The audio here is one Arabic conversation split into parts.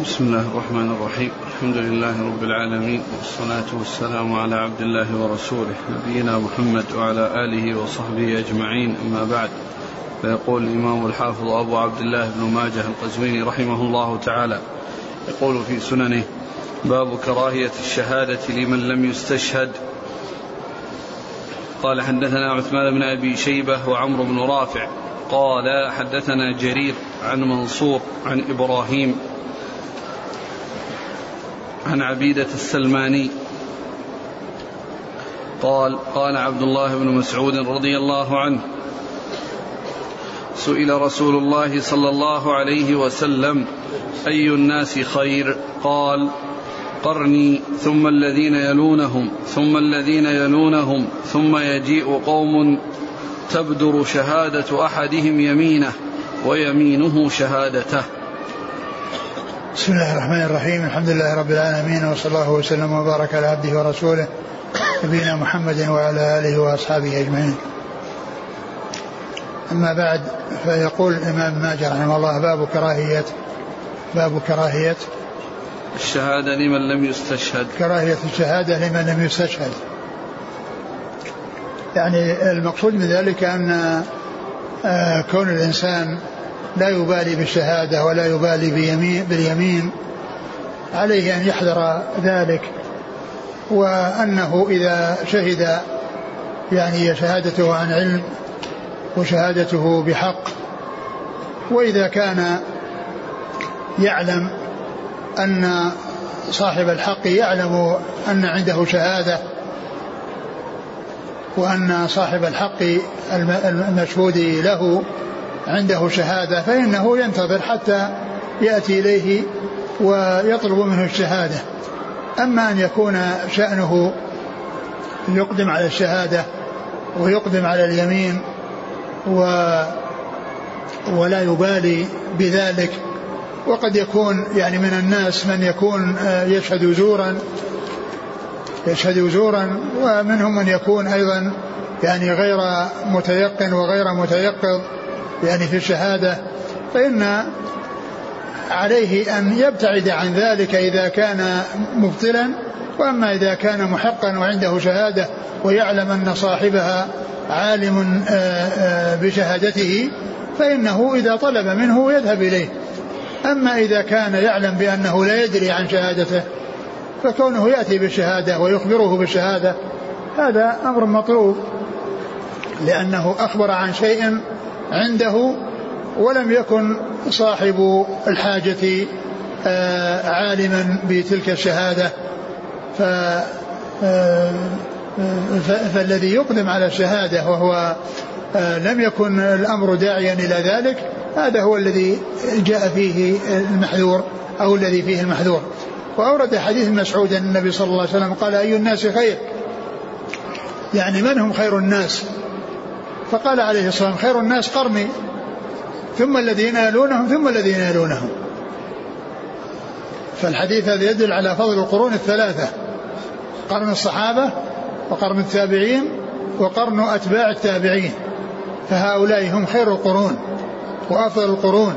بسم الله الرحمن الرحيم. الحمد لله رب العالمين والصلاة والسلام على عبد الله ورسوله نبينا محمد وعلى آله وصحبه أجمعين أما بعد. فيقول الإمام الحافظ أبو عبد الله بن ماجه القزويني رحمه الله تعالى يقول في سننه باب كراهية الشهادة لمن لم يستشهد. قال حدثنا عثمان بن أبي شيبة وعمرو بن رافع. قال حدثنا جرير عن منصور عن إبراهيم عن عبيدة السلماني. قال قال عبد الله بن مسعود رضي الله عنه سئل رسول الله صلى الله عليه وسلم أي الناس خير؟ قال قرني ثم الذين يلونهم ثم الذين يلونهم ثم يجيء قوم تبدر شهادة أحدهم يمينه ويمينه شهادته. بسم الله الرحمن الرحيم. الحمد لله رب العالمين وصلى الله وسلم وبارك على عبده ورسوله نبينا محمد وعلى آله وأصحابه أجمعين. أما بعد فيقول الإمام ماجد رحمه الله باب كراهية. باب كراهية. الشهادة لمن لم يستشهد. كراهية الشهادة لمن لم يستشهد. يعني المقصود من ذلك أن آه، كون الإنسان لا يبالي بالشهادة ولا يبالي بيمين باليمين. عليه أن يحذر ذلك. وأنه إذا شهد يعني شهادته عن علم وشهادته بحق. وإذا كان يعلم أن صاحب الحق يعلم أن عنده شهادة وأن صاحب الحق المشهود له عنده شهادة فإنه ينتظر حتى يأتي إليه ويطلب منه الشهادة. أما أن يكون شأنه يقدم على الشهادة ويقدم على اليمين و ولا يبالي بذلك وقد يكون يعني من الناس من يكون يشهد زورا يشهد زورا ومنهم من يكون أيضا يعني غير متيقن وغير متيقظ. يعني في الشهادة فإن عليه أن يبتعد عن ذلك إذا كان مبطلا وأما إذا كان محقا وعنده شهادة ويعلم أن صاحبها عالم آه، آه، بشهادته فإنه إذا طلب منه يذهب إليه. أما إذا كان يعلم بأنه لا يدري عن شهادته فكونه يأتي بالشهادة ويخبره بالشهادة هذا أمر مطلوب لأنه أخبر عن شيء عنده ولم يكن صاحب الحاجة آه، عالما بتلك الشهادة ف آه، فالذي يقدم على الشهادة وهو آه، لم يكن الأمر داعيا إلى ذلك هذا هو الذي جاء فيه المحذور أو الذي فيه المحذور. وأورد حديث مسعود أن النبي صلى الله عليه وسلم قال أي الناس خير؟ يعني من هم خير الناس؟ فقال عليه الصلاة والسلام خير الناس قرني ثم الذين يلونهم ثم الذين يلونهم. فالحديث هذا يدل على فضل القرون الثلاثة قرن الصحابة وقرن التابعين وقرن أتباع التابعين. فهؤلاء هم خير القرون وأفضل القرون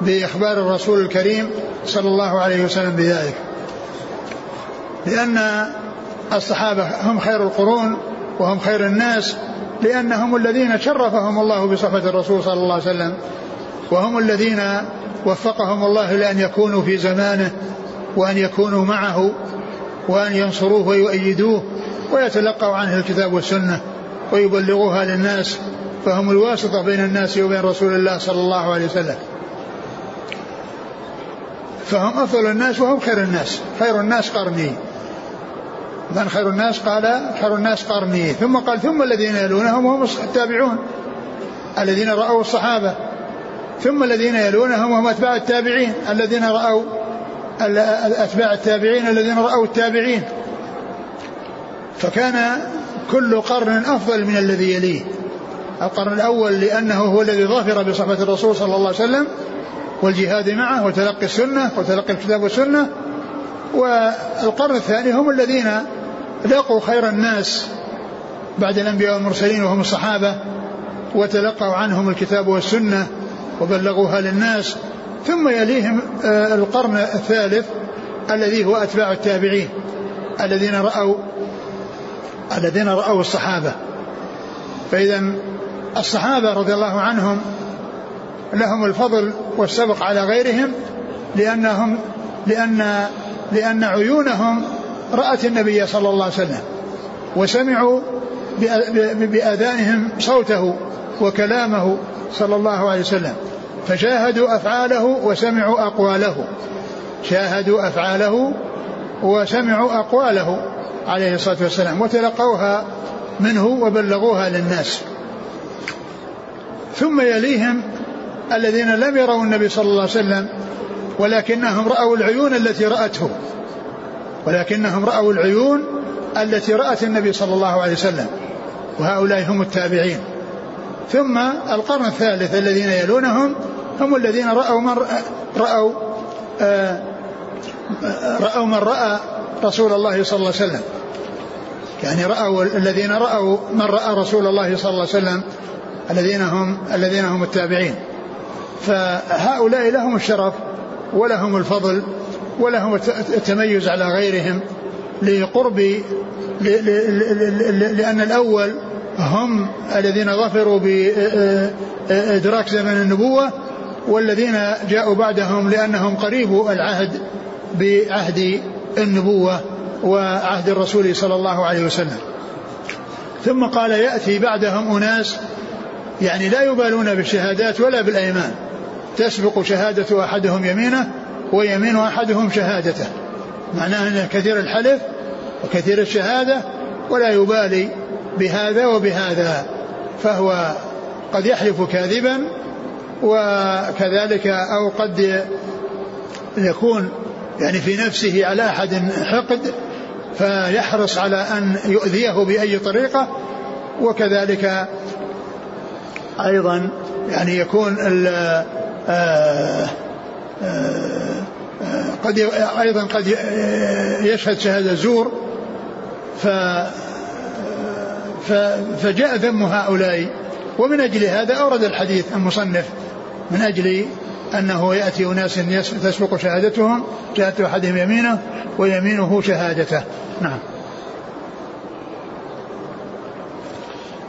بإخبار الرسول الكريم صلى الله عليه وسلم بذلك. لأن الصحابة هم خير القرون وهم خير الناس لأنهم الذين شرفهم الله بصفة الرسول صلى الله عليه وسلم وهم الذين وفقهم الله لأن يكونوا في زمانه وأن يكونوا معه وأن ينصروه ويؤيدوه ويتلقوا عنه الكتاب والسنة ويبلغوها للناس فهم الواسطة بين الناس وبين رسول الله صلى الله عليه وسلم. فهم أفضل الناس وهم خير الناس خير الناس قرني. من خير الناس قال خير الناس قرني. ثم قال ثم الذين يلونهم هم التابعون. الذين رأوا الصحابة. ثم الذين يلونهم هم أتباع التابعين. الذين رأوا أتباع التابعين الذين رأوا التابعين. فكان كل قرن أفضل من الذي يليه. القرن الأول لأنه هو الذي ظفر بصحبة الرسول صلى الله عليه وسلم والجهاد معه وتلقي السنة وتلقي الكتاب والسنة. والقرن الثاني هم الذين لاقوا خير الناس بعد الأنبياء والمرسلين وهم الصحابة وتلقوا عنهم الكتاب والسنة وبلغوها للناس ثم يليهم آه، القرن الثالث الذي هو أتباع التابعين الذين رأوا الذين رأوا الصحابة. فإذا الصحابة رضي الله عنهم لهم الفضل والسبق على غيرهم لأنهم لأن لأن عيونهم رأت النبي صلى الله عليه وسلم وسمعوا بآذانهم صوته وكلامه صلى الله عليه وسلم فشاهدوا أفعاله وسمعوا أقواله شاهدوا أفعاله وسمعوا أقواله عليه الصلاة والسلام وتلقوها منه وبلغوها للناس. ثم يليهم الذين لم يروا النبي صلى الله عليه وسلم ولكنهم رأوا العيون التي رأته. ولكنهم رأوا العيون التي رأت النبي صلى الله عليه وسلم وهؤلاء هم التابعين. ثم القرن الثالث الذين يلونهم هم الذين رأوا من رأوا آه، رأوا من رأى رسول الله صلى الله عليه وسلم. يعني رأوا الذين رأوا من رأى رسول الله صلى الله عليه وسلم الذين هم الذين هم التابعين. فهؤلاء لهم الشرف ولهم الفضل ولهم التميز على غيرهم لقرب لأن الأول هم الذين ظفروا بإدراك زمن النبوة والذين جاءوا بعدهم لأنهم قريبوا العهد بعهد النبوة وعهد الرسول صلى الله عليه وسلم. ثم قال يأتي بعدهم أناس يعني لا يبالون بالشهادات ولا بالأيمان. تسبق شهادة أحدهم يمينه ويمين أحدهم شهادته. معناه أنه كثير الحلف وكثير الشهادة ولا يبالي بهذا وبهذا فهو قد يحلف كاذبا وكذلك أو قد يكون يعني في نفسه على أحد حقد فيحرص على أن يؤذيه بأي طريقة وكذلك أيضا يعني يكون آه، قد أيضا قد يشهد شهادة زور ف فجاء ذم هؤلاء. ومن أجل هذا أورد الحديث المصنف من أجل أنه يأتي أناس تسبق شهادتهم شهادة أحدهم يمينه ويمينه شهادته. نعم.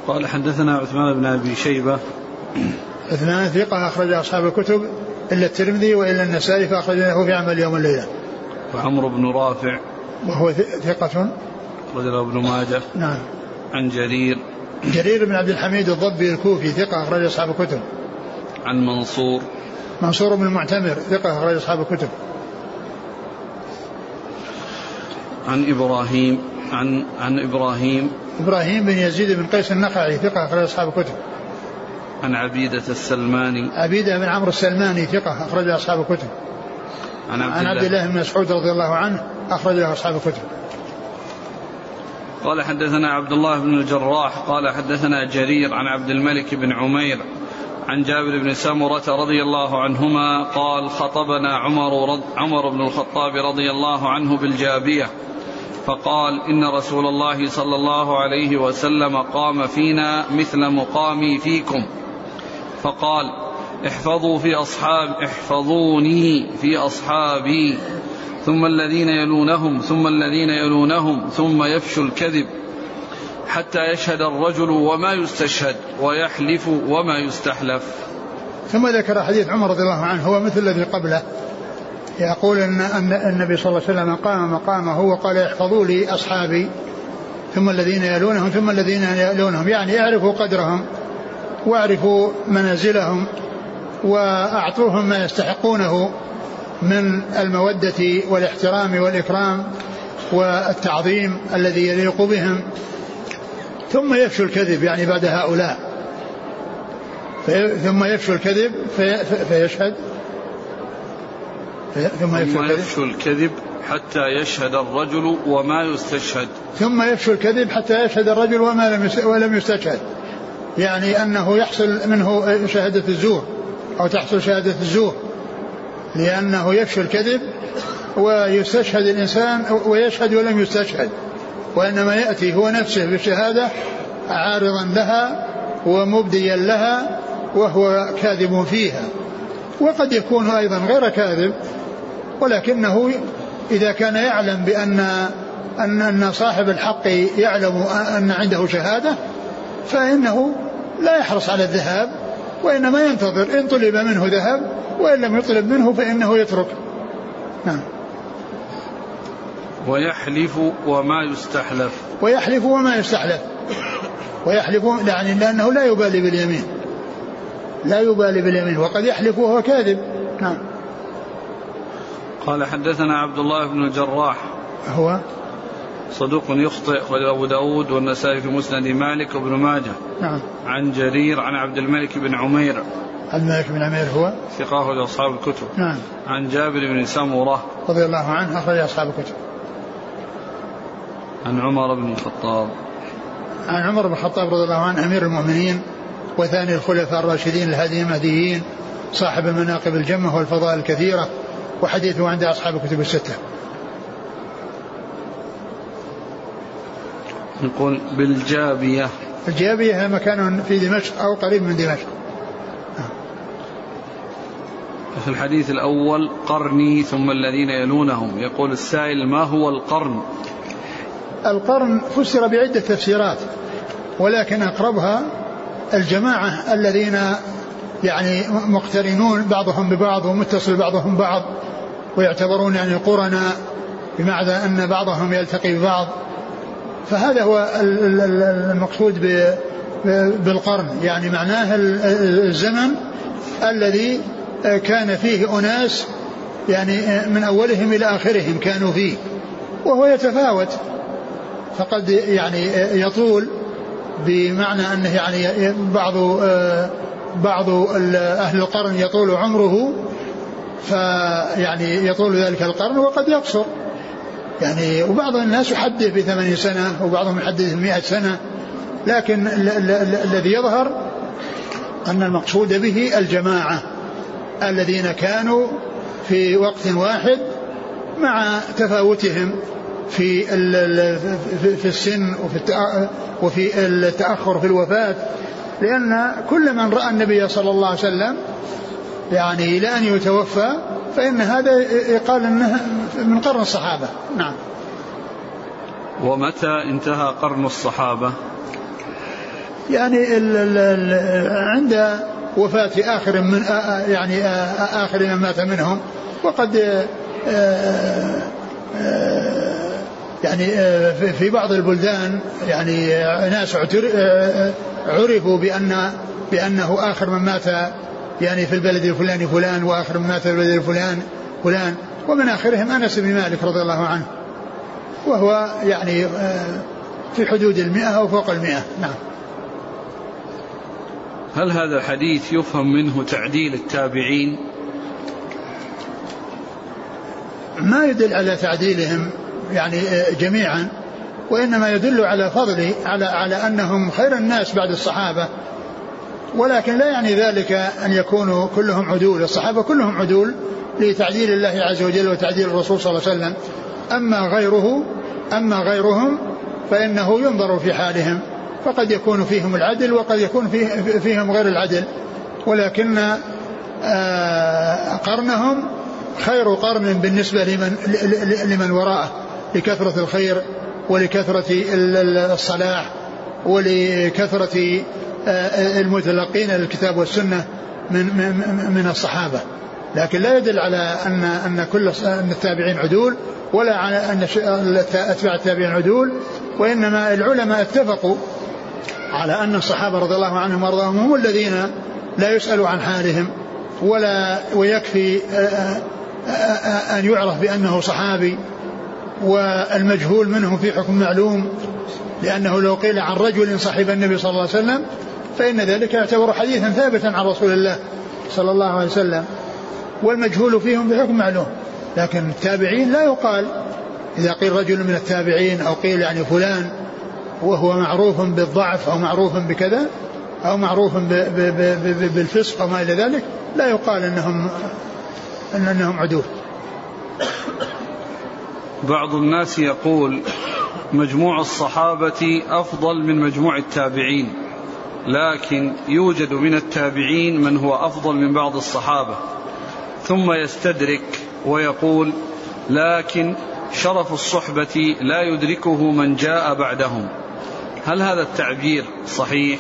قال حدثنا عثمان بن أبي شيبة. عثمان ثقة أخرج أصحاب الكتب. إلا الترمذي وإلا النسائي فأخرج له في عمل يوم الليلة. وعمرو بن رافع. وهو ثقة. رجل ابن ماجه. نعم. عن جرير. جرير بن عبد الحميد الضبي الكوفي ثقة أخرج أصحاب الكتب. عن منصور. منصور بن المعتمر ثقة أخرج أصحاب الكتب. عن إبراهيم. عن عن إبراهيم. إبراهيم بن يزيد بن قيس النخعي ثقة أخرج أصحاب الكتب. عن عبيدة السلماني. عبيدة بن عمرو السلماني ثقة أخرج أصحاب الكتب. عن عبد, عن عبد الله. بن مسعود رضي الله عنه أخرج له أصحاب الكتب. قال حدثنا عبد الله بن الجراح قال حدثنا جرير عن عبد الملك بن عمير عن جابر بن سمرة رضي الله عنهما قال خطبنا عمر رض عمر بن الخطاب رضي الله عنه بالجابية فقال إن رسول الله صلى الله عليه وسلم قام فينا مثل مقامي فيكم. فقال احفظوا في أصحاب احفظوني في أصحابي. ثم الذين يلونهم ثم الذين يلونهم ثم يفشو الكذب حتى يشهد الرجل وما يستشهد ويحلف وما يستحلف. ثم ذكر حديث عمر رضي الله عنه هو مثل الذي قبله. يقول ان ان النبي صلى الله عليه وسلم قام مقامه وقال احفظوا لي أصحابي. ثم الذين يلونهم ثم الذين يلونهم يعني اعرفوا قدرهم. واعرفوا منازلهم وأعطوهم ما يستحقونه من المودة والاحترام والإكرام والتعظيم الذي يليق بهم. ثم يفشو الكذب يعني بعد هؤلاء. ثم يفشو الكذب في فيشهد. في ثم يفشو الكذب, يفشو الكذب حتى يشهد الرجل وما يستشهد. ثم يفشو الكذب حتى يشهد الرجل وما لم ولم يستشهد. يعني أنه يحصل منه شهادة الزور أو تحصل شهادة الزور لأنه يفشو الكذب ويستشهد الإنسان ويشهد ولم يستشهد وإنما يأتي هو نفسه بالشهادة عارضا لها ومبديا لها وهو كاذب فيها. وقد يكون أيضا غير كاذب ولكنه إذا كان يعلم بأن أن أن صاحب الحق يعلم أن عنده شهادة فإنه لا يحرص على الذهاب وإنما ينتظر إن طلب منه ذهب وإن لم يطلب منه فإنه يترك. نعم. ويحلف وما يستحلف. ويحلف وما يستحلف. ويحلف يعني لأنه لا يبالي باليمين. لا يبالي باليمين وقد يحلف وهو كاذب. نعم. قال حدثنا عبد الله بن الجراح هو؟ صدوق يخطئ. أبو داود والنسائي في مسند مالك وابن ماجه. نعم. عن جرير عن عبد الملك بن عمير. الملك بن عمير هو؟ ثقاه لأصحاب الكتب. نعم. عن جابر بن سمرة. رضي الله عنه أخرج أصحاب الكتب. عن عمر بن الخطاب. عن عمر بن الخطاب رضي الله عنه أمير المؤمنين وثاني الخلفاء الراشدين الهاديين المهديين صاحب المناقب الجمة والفضائل الكثيرة وحديثه عند أصحاب الكتب الستة. يقول بالجابية. الجابية مكان في دمشق أو قريب من دمشق. في الحديث الأول قرني ثم الذين يلونهم. يقول السائل ما هو القرن؟ القرن فسر بعدة تفسيرات ولكن أقربها الجماعة الذين يعني مقترنون بعضهم ببعض ومتصل بعضهم بعض ويعتبرون يعني قرنا بمعنى أن بعضهم يلتقي ببعض. فهذا هو المقصود بالقرن. يعني معناه الزمن الذي كان فيه أناس يعني من أولهم إلى آخرهم كانوا فيه وهو يتفاوت. فقد يعني يطول بمعنى أنه يعني بعض بعض أهل القرن يطول عمره فيعني يطول ذلك القرن وقد يقصر. يعني وبعض الناس يحدث بثمانين سنة وبعضهم يحدث بمئة سنة لكن الذي يظهر أن المقصود به الجماعة الذين كانوا في وقت واحد مع تفاوتهم في في السن وفي وفي التأخر في الوفاة لأن كل من رأى النبي صلى الله عليه وسلم يعني إلى أن يتوفى فإن هذا يقال أنه من قرن الصحابة. نعم. ومتى انتهى قرن الصحابة؟ يعني ال ال ال عند وفاة آخر من يعني آخر من مات منهم وقد يعني في بعض البلدان يعني ناس عرفوا بأن بأنه آخر من مات يعني في البلد الفلاني فلان وآخر من مات في البلد الفلان فلان. ومن آخرهم أنس بن مالك رضي الله عنه وهو يعني في حدود المئة أو فوق المئة. نعم. هل هذا الحديث يفهم منه تعديل التابعين؟ ما يدل على تعديلهم يعني جميعا وإنما يدل على فضل على على أنهم خير الناس بعد الصحابة. ولكن لا يعني ذلك أن يكونوا كلهم عدول. الصحابة كلهم عدول لتعديل الله عز وجل وتعديل الرسول صلى الله عليه وسلم. أما غيره أما غيرهم فإنه ينظر في حالهم فقد يكون فيهم العدل وقد يكون فيه فيهم غير العدل. ولكن آه، قرنهم خير قرن بالنسبة لمن لمن وراءه لكثرة الخير ولكثرة الصلاح ولكثرة آه، المتلقين للكتاب والسنة من من الصحابة. لكن لا يدل على أن أن كل أن التابعين عدول ولا على أن أتباع التابعين عدول وإنما العلماء اتفقوا على أن الصحابة رضي الله عنهم وأرضاهم هم الذين لا يسأل عن حالهم ولا ويكفي آه، آه، آه، أن يعرف بأنه صحابي والمجهول منهم في حكم معلوم لأنه لو قيل عن رجل صحب النبي صلى الله عليه وسلم فإن ذلك يعتبر حديثا ثابتا عن رسول الله صلى الله عليه وسلم. والمجهول فيهم بحكم معلوم. لكن التابعين لا يقال. إذا قيل رجل من التابعين أو قيل يعني فلان وهو معروف بالضعف أو معروف بكذا أو معروف بالفسق وما إلى ذلك لا يقال أنهم أن أنهم عدول. بعض الناس يقول مجموع الصحابة أفضل من مجموع التابعين لكن يوجد من التابعين من هو أفضل من بعض الصحابة. ثم يستدرك ويقول لكن شرف الصحبة لا يدركه من جاء بعدهم. هل هذا التعبير صحيح؟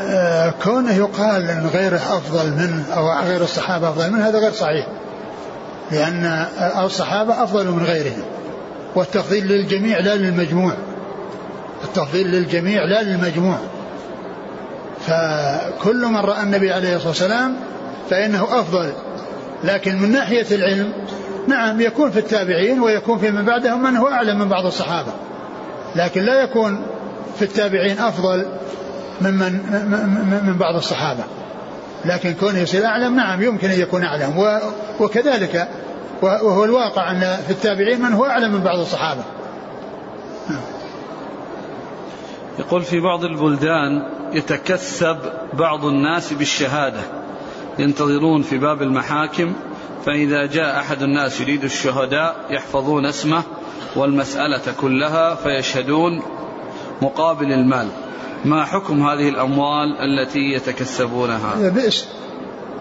آه كونه يقال إن غيره أفضل منه أو غير الصحابة أفضل منه هذا غير صحيح. لأن الصحابة أفضل من غيرهم. والتفضيل للجميع لا للمجموع. التفضيل للجميع لا للمجموع. فكل من رأى النبي عليه الصلاة والسلام فإنه أفضل. لكن من ناحية العلم نعم يكون في التابعين ويكون في من بعدهم من هو أعلم من بعض الصحابة. لكن لا يكون في التابعين أفضل ممن من بعض الصحابة. لكن كونه يصير أعلم نعم يمكن أن يكون أعلم. وكذلك وهو الواقع أن في التابعين من هو أعلم من بعض الصحابة. يقول في بعض البلدان يتكسب بعض الناس بالشهادة. ينتظرون في باب المحاكم فإذا جاء أحد الناس يريد الشهداء يحفظون اسمه والمسألة كلها فيشهدون مقابل المال. ما حكم هذه الأموال التي يتكسبونها؟ بئس.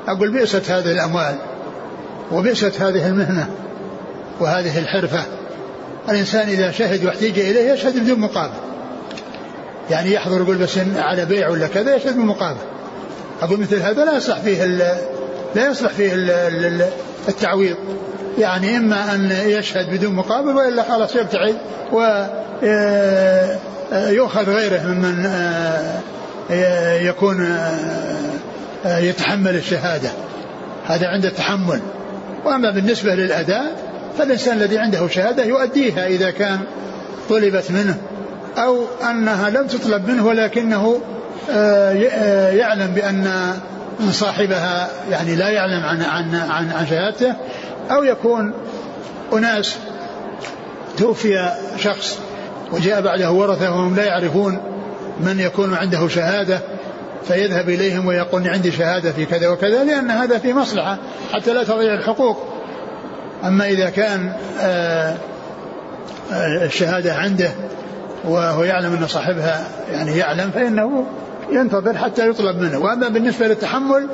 أقول بئست هذه الأموال وبئست هذه المهنة وهذه الحرفة. الإنسان إذا شهد واحتاج إليه يشهد بدون مقابل. يعني يحضر يقول بس على بيع ولا كذا يشهد بمقابل. أقول مثل هذا لا يصلح فيه لا يصلح فيه التعويض. يعني إما أن يشهد بدون مقابل وإلا خلاص يبتعد ويؤخذ غيره ممن يكون يتحمل الشهادة. هذا عند التحمل. وأما بالنسبة للأداء فالإنسان الذي عنده شهادة يؤديها إذا كان طلبت منه أو أنها لم تطلب منه ولكنه يعلم بأن صاحبها يعني لا يعلم عن عن عن, عن شهادته أو يكون أناس توفي شخص وجاء بعده ورثة وهم لا يعرفون من يكون عنده شهادة فيذهب إليهم ويقول عندي شهادة في كذا وكذا لأن هذا في مصلحة حتى لا تضيع الحقوق. أما إذا كان آه، آه، الشهادة عنده وهو يعلم أن صاحبها يعني يعلم فإنه ينتظر حتى يطلب منه. وأما بالنسبة للتحمل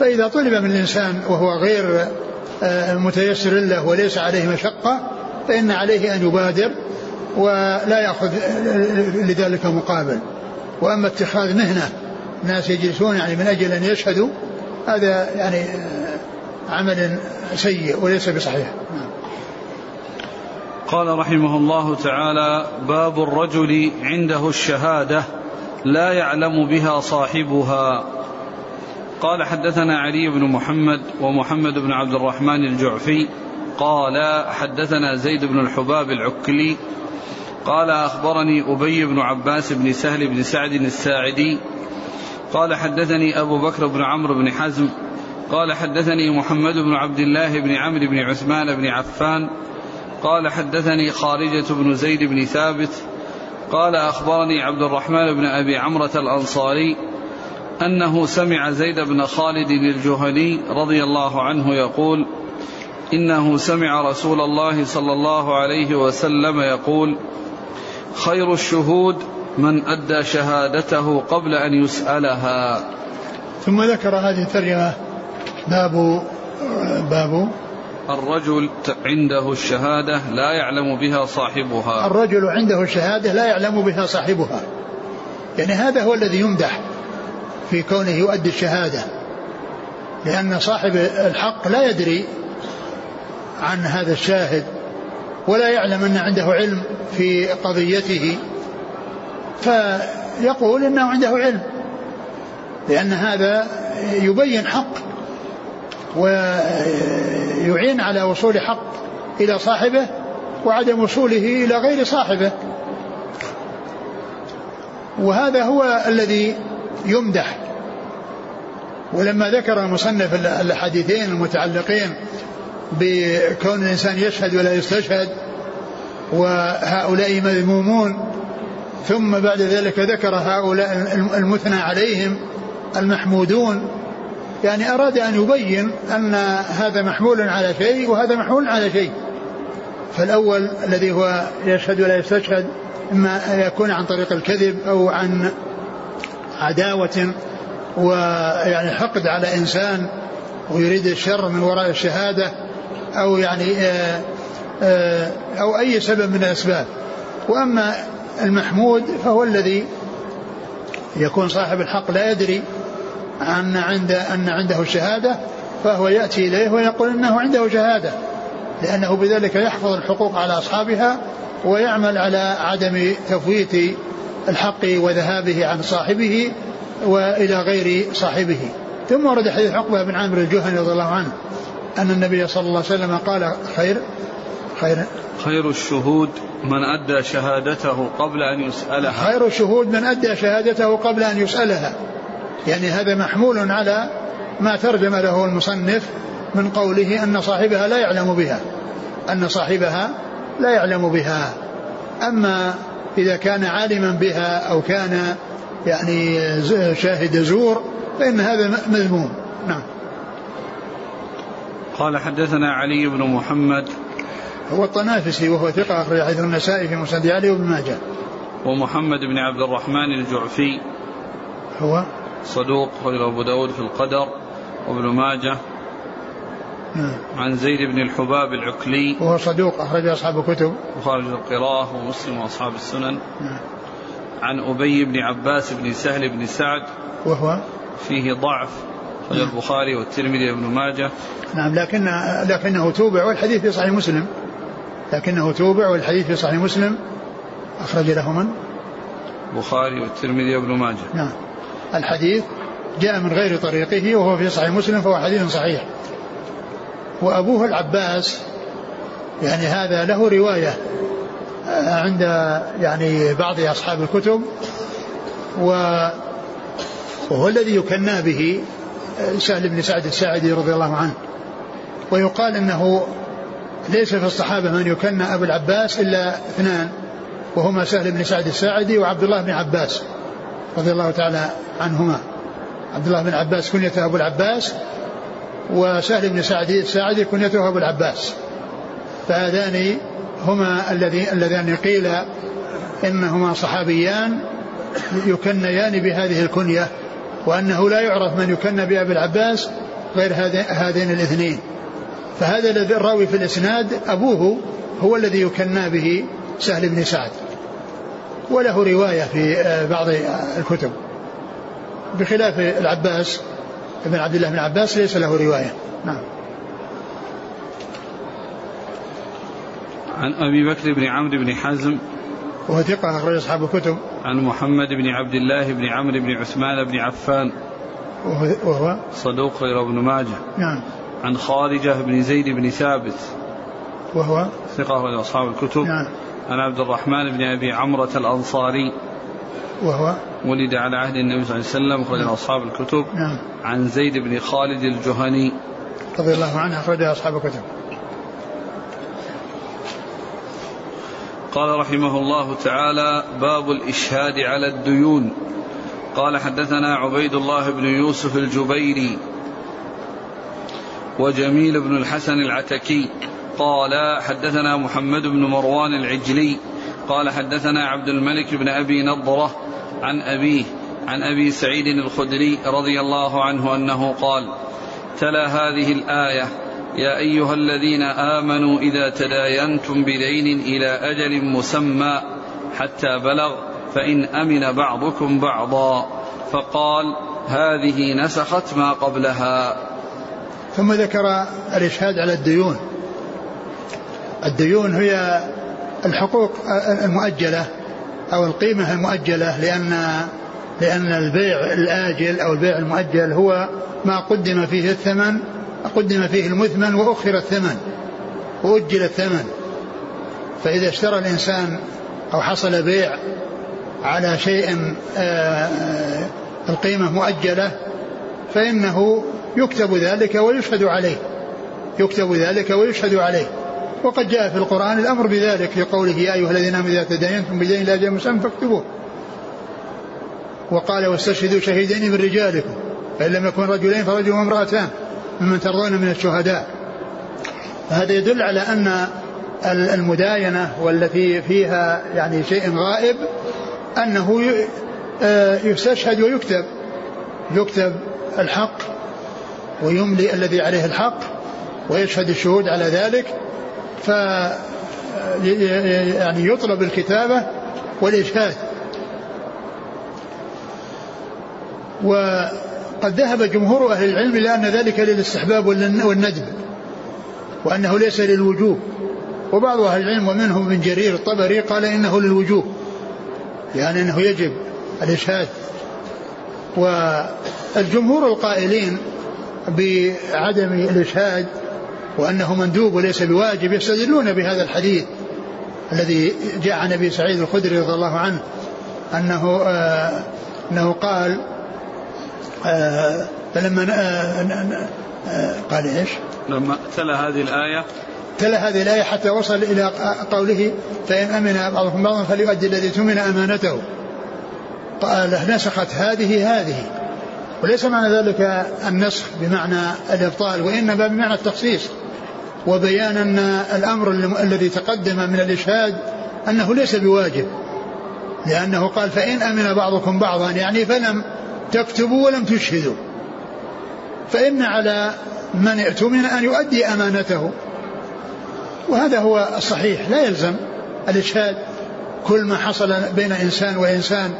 فإذا طلب من الإنسان وهو غير آه، متيسر له وليس عليه مشقة فإن عليه أن يبادر ولا يأخذ لذلك مقابل. وأما اتخاذ مهنة ناس يجلسون يعني من أجل أن يشهدوا هذا يعني آه، عمل سيء وليس بصحيح. قال رحمه الله تعالى باب الرجل عنده الشهادة. لا يعلم بها صاحبها. قال حدثنا علي بن محمد ومحمد بن عبد الرحمن الجعفي. قال حدثنا زيد بن الحباب العكلي. قال أخبرني أبي بن عباس بن سهل بن سعد الساعدي. قال حدثني أبو بكر بن عمرو بن حزم. قال حدثني محمد بن عبد الله بن عمرو بن عثمان بن عفان. قال حدثني خارجة بن زيد بن ثابت. قال أخبرني عبد الرحمن بن أبي عمرة الأنصاري أنه سمع زيد بن خالد الجهني رضي الله عنه يقول إنه سمع رسول الله صلى الله عليه وسلم يقول خير الشهود من أدى شهادته قبل أن يسألها. ثم ذكر هذه الترجمة باب باب الرجل عنده الشهادة لا يعلم بها صاحبها. الرجل عنده الشهادة لا يعلم بها صاحبها. يعني هذا هو الذي يمدح في كونه يؤدي الشهادة. لأن صاحب الحق لا يدري عن هذا الشاهد ولا يعلم أن عنده علم في قضيته. فيقول إنه عنده علم لأن هذا يبين حق. ويعين على وصول حق إلى صاحبه وعدم وصوله إلى غير صاحبه. وهذا هو الذي يمدح. ولما ذكر المصنف الحديثين المتعلقين بكون الإنسان يشهد ولا يستشهد وهؤلاء مذمومون ثم بعد ذلك ذكر هؤلاء المثنى عليهم المحمودون يعني أراد أن يبين أن هذا محمول على شيء وهذا محمول على شيء. فالأول الذي هو يشهد ولا يستشهد إما يكون عن طريق الكذب أو عن عداوة ويعني حقد على إنسان ويريد الشر من وراء الشهادة أو يعني آه، آه، أو أي سبب من الأسباب. وأما المحمود فهو الذي يكون صاحب الحق لا يدري أن عند أن عنده الشهادة فهو يأتي إليه ويقول إنه عنده شهادة. لأنه بذلك يحفظ الحقوق على أصحابها ويعمل على عدم تفويت الحق وذهابه عن صاحبه وإلى غير صاحبه. ثم ورد حديث عقبة بن عامر الجهني رضي الله عنه أن النبي صلى الله عليه وسلم قال خير خير خير الشهود من أدى شهادته قبل أن يسألها. خير الشهود من أدى شهادته قبل أن يسألها. يعني هذا محمول على ما ترجم له المصنف من قوله أن صاحبها لا يعلم بها أن صاحبها لا يعلم بها. أما إذا كان عالما بها أو كان يعني شاهد زور فإن هذا مذموم. نعم. قال حدثنا علي بن محمد. هو الطنافسي وهو ثقة أخرج حديث النسائي في مسند علي وابن ماجه. ومحمد بن عبد الرحمن الجعفي. هو؟ صدوق غير أبو داود في القدر وابن ماجه. نعم. عن زيد بن الحباب العكلي. وهو صدوق أخرج أصحاب الكتب. وخارج القراءة ومسلم وأصحاب السنن. نعم. عن أبي بن عباس بن سهل بن سعد. وهو؟ فيه ضعف أخرج البخاري والترمذي وابن ماجه. نعم لكن لكنه توبع والحديث في صحيح مسلم. لكنه توبع والحديث في صحيح مسلم. أخرج له من؟ البخاري والترمذي وابن ماجه. نعم. الحديث جاء من غير طريقه وهو في صحيح مسلم فهو حديث صحيح. وأبوه العباس يعني هذا له رواية عند يعني بعض أصحاب الكتب وهو الذي يكنى به سهل بن سعد الساعدي رضي الله عنه. ويقال إنه ليس في الصحابة من يكنى أبو العباس إلا اثنان وهما سهل بن سعد الساعدي وعبد الله بن عباس. رضي الله تعالى عنهما. عبد الله بن عباس كنيته أبو العباس وسهل بن سعد الساعدي كنيته أبو العباس. فهذان هما اللذان قيل إنهما صحابيان يكنيان بهذه الكنية وأنه لا يعرف من يكنى بأبي العباس غير هذين الاثنين. فهذا الذي الراوي في الإسناد أبوه هو الذي يكنى به سهل بن سعد. وله رواية في آه، بعض الكتب بخلاف العباس ابن عبد الله بن عباس ليس له رواية نعم عن أبي بكر بن عمرو بن حزم وهو ثقة أخرج أصحاب الكتب. عن محمد بن عبد الله بن عمرو بن عثمان بن عفان. وهو صدوق غير ابن ماجه. نعم. عن خارجة بن زيد بن ثابت. وهو ثقة أخرج أصحاب الكتب. نعم. عن عبد الرحمن بن أبي عمرة الأنصاري. وهو ولد على عهد النبي صلى الله عليه وسلم أخرج نعم. أصحاب الكتب. نعم. عن زيد بن خالد الجهني. رضي الله عنه أخرج أصحاب الكتب. قال رحمه الله تعالى باب الإشهاد على الديون قال حدثنا عبيد الله بن يوسف الجبيري وجميل بن الحسن العتكي قال حدثنا محمد بن مروان العجلي قال حدثنا عبد الملك بن أبي نضرة عن أبيه عن أبي سعيد الخدري رضي الله عنه أنه قال تلا هذه الآية يا أيها الذين آمنوا إذا تداينتم بدين إلى أجل مسمى حتى بلغ فإن أمن بعضكم بعضا. فقال هذه نسخت ما قبلها. ثم ذكر الإشهاد على الديون. الديون هي الحقوق المؤجلة أو القيمة المؤجلة لأن لأن البيع الآجل أو البيع المؤجل هو ما قدم فيه الثمن قدم فيه المثمن وأخر الثمن وأجل الثمن. فإذا اشترى الإنسان أو حصل بيع على شيء آه، آه، القيمة مؤجلة فإنه يكتب ذلك ويشهد عليه يكتب ذلك ويشهد عليه. وقد جاء في القرآن الأمر بذلك في قوله يا أيها الذين آمنوا إذا تداينتم بدين إلى أجل مسمى فاكتبوه. وقال واستشهدوا شهيدين من رجالكم فإن لم يكن رجلين فرجل وامرأتان ممن ترضون من الشهداء. هذا يدل على أن المداينة والتي فيها يعني شيء غائب أنه آه، يستشهد ويكتب يكتب الحق ويملي الذي عليه الحق ويشهد الشهود على ذلك. ف يعني يطلب الكتابة والإشهاد وقد ذهب جمهور أهل العلم إلى أن ذلك للاستحباب والندب وأنه ليس للوجوب. وبعض أهل العلم ومنهم من جرير الطبري قال إنه للوجوب يعني أنه يجب الإشهاد والجمهور القائلين بعدم الإشهاد وأنه مندوب وليس بواجب يستدلون بهذا الحديث الذي جاء عن أبي سعيد الخدري رضي الله عنه أنه آه أنه قال آه فلما آه آه قال إيش؟ لما تلا هذه الآية. تلا هذه الآية حتى وصل إلى قوله فإن أمن بعضكم بعضا فليؤدي الذي تمن أمانته. قال نسخت هذه هذه. وليس معنى ذلك النسخ بمعنى الإبطال وإنما بمعنى التخصيص. وبيان أن الأمر الذي تقدم من الإشهاد أنه ليس بواجب لأنه قال فإن أمن بعضكم بعضا يعني فلم تكتبوا ولم تشهدوا. فإن على من اؤتمن أن يؤدي أمانته. وهذا هو الصحيح لا يلزم الإشهاد. كل ما حصل بين إنسان وإنسان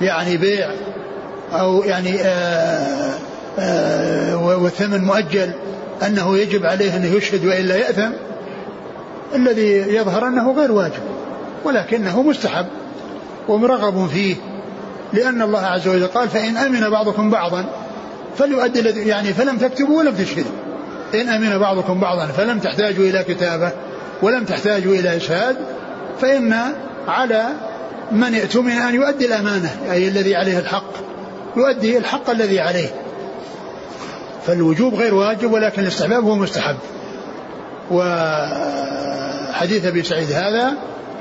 يعني بيع أو يعني آآ آآ وثمن مؤجل أنه يجب عليه أن يشهد وإلا يأثم الذي يظهر أنه غير واجب ولكنه مستحب ومرغب فيه لأن الله عز وجل قال فإن أمن بعضكم بعضا فليؤدي الذي يعني فلم تكتبوا ولم تشهدوا. إن أمن بعضكم بعضا فلم تحتاجوا إلى كتابة ولم تحتاجوا إلى إشهاد فإن على من ائتمن أن يؤدي الأمانة أي الذي عليه الحق. يؤدي الحق الذي عليه. فالوجوب غير واجب ولكن الاستحباب هو مستحب وحديث أبي سعيد هذا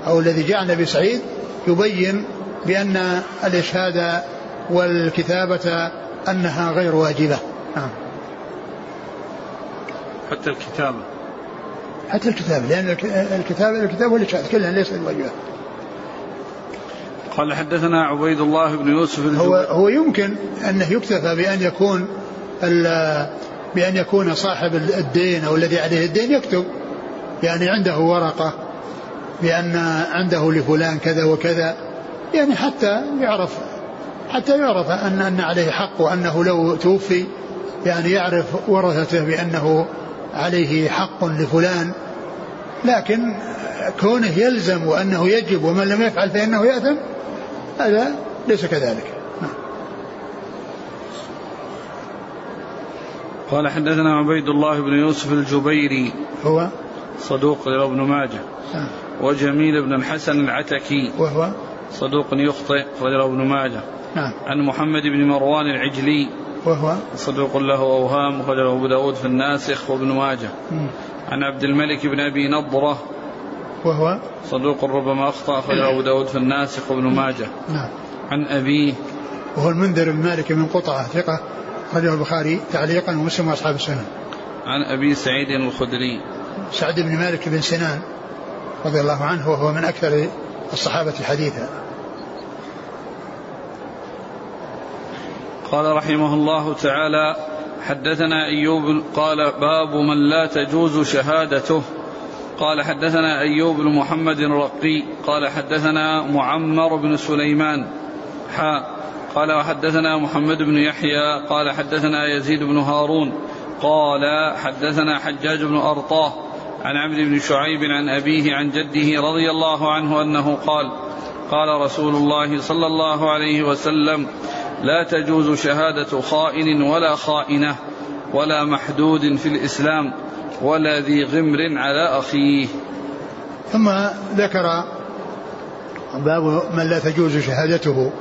أو الذي جاء عن أبي سعيد يبين بأن الإشهاد والكتابة أنها غير واجبة. نعم. حتى الكتابة. حتى الكتاب لأن الكتاب الكتاب والإشهاد كلها ليس الواجبات قال حدثنا عبيد الله بن يوسف هو هو يمكن أنه يكتفى بأن يكون بأن يكون صاحب الدين أو الذي عليه الدين يكتب. يعني عنده ورقة بأن عنده لفلان كذا وكذا. يعني حتى يعرف حتى يعرف ان أن عليه حق وأنه لو توفي يعني يعرف ورثته بأنه عليه حق لفلان. لكن كونه يلزم وأنه يجب ومن لم يفعل فإنه يأثم هذا ليس كذلك. قال حدثنا عبيد الله بن يوسف الجبيري. هو؟ صدوق رواه ابن ماجه. نعم. وجميل بن الحسن العتكي. وهو؟ صدوق يخطئ رواه ابن ماجه. نعم. عن محمد بن مروان العجلي. وهو؟ صدوق له أوهام وخرجه أبو داود في الناسخ وابن ماجه. عن عبد الملك بن أبي نضرة. وهو صدوق ربما أخطأ أخرجه أبو داود في الناسخ وابن ماجه. نعم. عن أبيه. وهو المنذر بن مالك من قطعة ثقة. أخرجه البخاري تعليقا ومسلم وأصحاب السنن. عن أبي سعيد الخدري. سعد بن مالك بن سنان رضي الله عنه وهو من أكثر الصحابة حديثا. قال رحمه الله تعالى حدثنا أيوب قال باب من لا تجوز شهادته. قال حدثنا أيوب بن محمد الرقي قال حدثنا معمر بن سليمان. حاء قال وحدثنا محمد بن يحيى قال حدثنا يزيد بن هارون قال حدثنا حجاج بن أرطاه عن عمرو بن شعيب عن أبيه عن جده رضي الله عنه أنه قال قال رسول الله صلى الله عليه وسلم لا تجوز شهادة خائن ولا خائنة ولا محدود في الإسلام ولا ذي غمر على أخيه. ثم ذكر باب من لا تجوز شهادته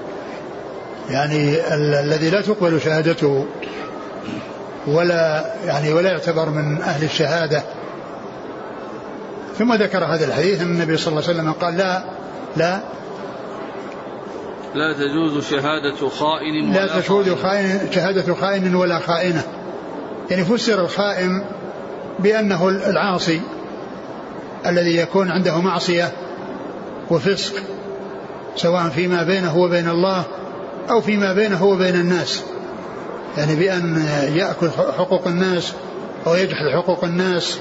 يعني ال- الذي لا تقبل شهادته ولا يعني ولا يعتبر من أهل الشهادة. ثم ذكر هذا الحديث أن النبي صلى الله عليه وسلم قال لا لا. لا تجوز شهادة خائن ولا لا تجوز خائن. شهادة خائن ولا خائنة. يعني فسر الخائن بأنه العاصي الذي يكون عنده معصية وفسق سواء فيما بينه وبين الله أو فيما بينه وبين الناس. يعني بأن يأكل حقوق الناس أو يجحد حقوق الناس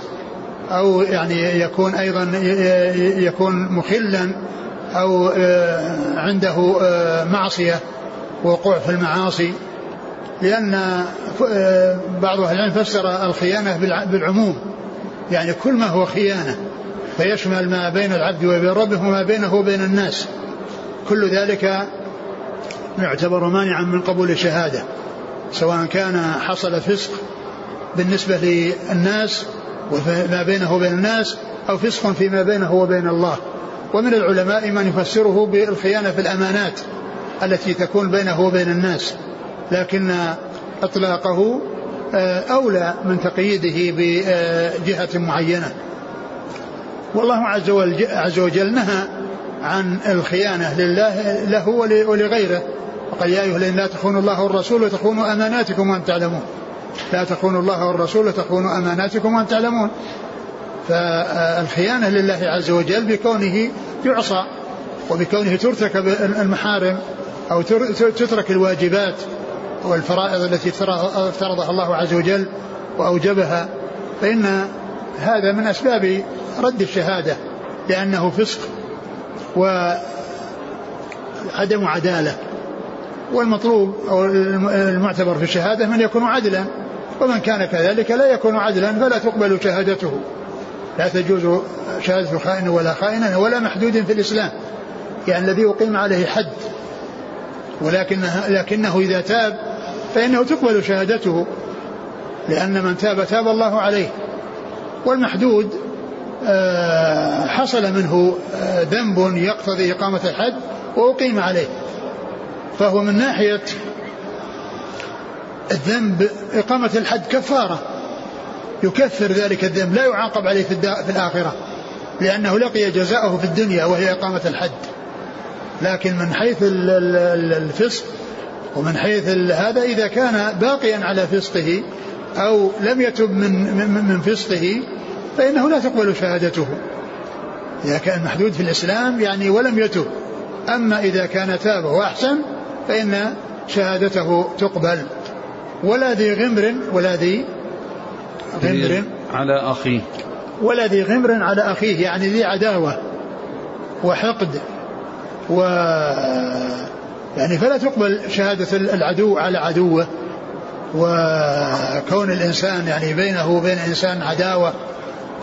أو يعني يكون أيضا يكون مخلا أو آه، عنده آه، معصية وقوع في المعاصي. لأن آه، بعض أهل العلم فسر الخيانة بالعموم. يعني كل ما هو خيانة فيشمل ما بين العبد وبين ربه وما بينه وبين الناس. كل ذلك يعتبر مانعا من قبول الشهادة سواء كان حصل فسق بالنسبة للناس وما بينه وبين الناس أو فسق فيما بينه وبين الله. ومن العلماء من يفسره بالخيانة في الأمانات التي تكون بينه وبين الناس. لكن إطلاقه آه، أولى من تقييده بجهة معينة. والله عز وجل نهى عن الخيانة لله له ولغيره. وقال يا أيها الذين لا تخونوا الله والرسول وتخونوا أماناتكم وأنتم تعلمون. لا تخونوا الله والرسول وتخونوا أماناتكم وأنتم تعلمون. فالخيانة لله عز وجل بكونه يعصى وبكونه ترتكب المحارم أو تترك الواجبات والفرائض التي افترضها الله عز وجل وأوجبها فإن هذا من أسباب رد الشهادة لأنه فسق وعدم عدالة. والمطلوب أو المعتبر في الشهادة من يكون عدلا ومن كان كذلك لا يكون عدلا فلا تقبل شهادته. لا تجوز شهادة خائن ولا خائن ولا محدود في الإسلام يعني الذي أقيم عليه حد ولكنه لكنه إذا تاب فإنه تقبل شهادته لأن من تاب تاب الله عليه. والمحدود آه، حصل منه آه، ذنب يقتضي إقامة الحد وأقيم عليه. فهو من ناحية الذنب إقامة الحد كفارة. يكفر ذلك الذنب لا يعاقب عليه في, في الآخرة لأنه لقي جزاءه في الدنيا وهي إقامة الحد لكن من حيث الفسق ومن حيث هذا إذا كان باقيا على فسقه أو لم يتب من من, من فسقه فإنه لا تقبل شهادته. إذا كان محدود في الإسلام يعني ولم يتب. أما إذا كان تاب وأحسن فإن شهادته تقبل. ولا ذي غمر ولا ذي غمر. على أخيه. ولا ذي غمر على أخيه يعني ذي عداوة وحقد و يعني فلا تقبل شهادة العدو على عدوه وكون الإنسان يعني بينه وبين إنسان عداوة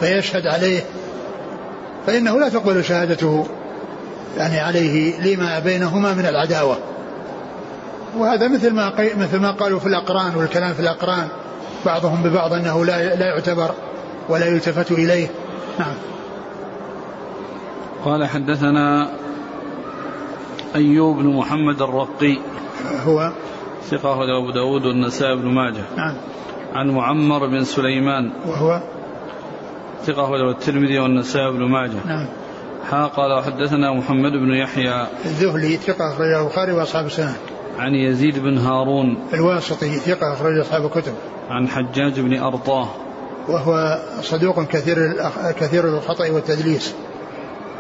فيشهد عليه فإنه لا تقبل شهادته يعني عليه لما بينهما من العداوة. وهذا مثل ما مثل ما قالوا في الأقران والكلام في الأقران بعضهم ببعض أنه لا لا يعتبر ولا يلتفت إليه. نعم. قال حدثنا أيوب بن محمد الرقي. هو ثقة أبو داود والنسائي بن ماجه. نعم. عن معمر بن سليمان. وهو ثقة له الترمذي والنسائي بن ماجه. نعم. ها قال وحدثنا محمد بن يحيى. الذهلي ثقة أخرجه البخاري وأصحاب السنة. عن يزيد بن هارون. الواسطي ثقة أخرج أصحاب الكتب. عن حجاج بن أرطاه. وهو صدوق كثير كثير الخطأ والتدليس.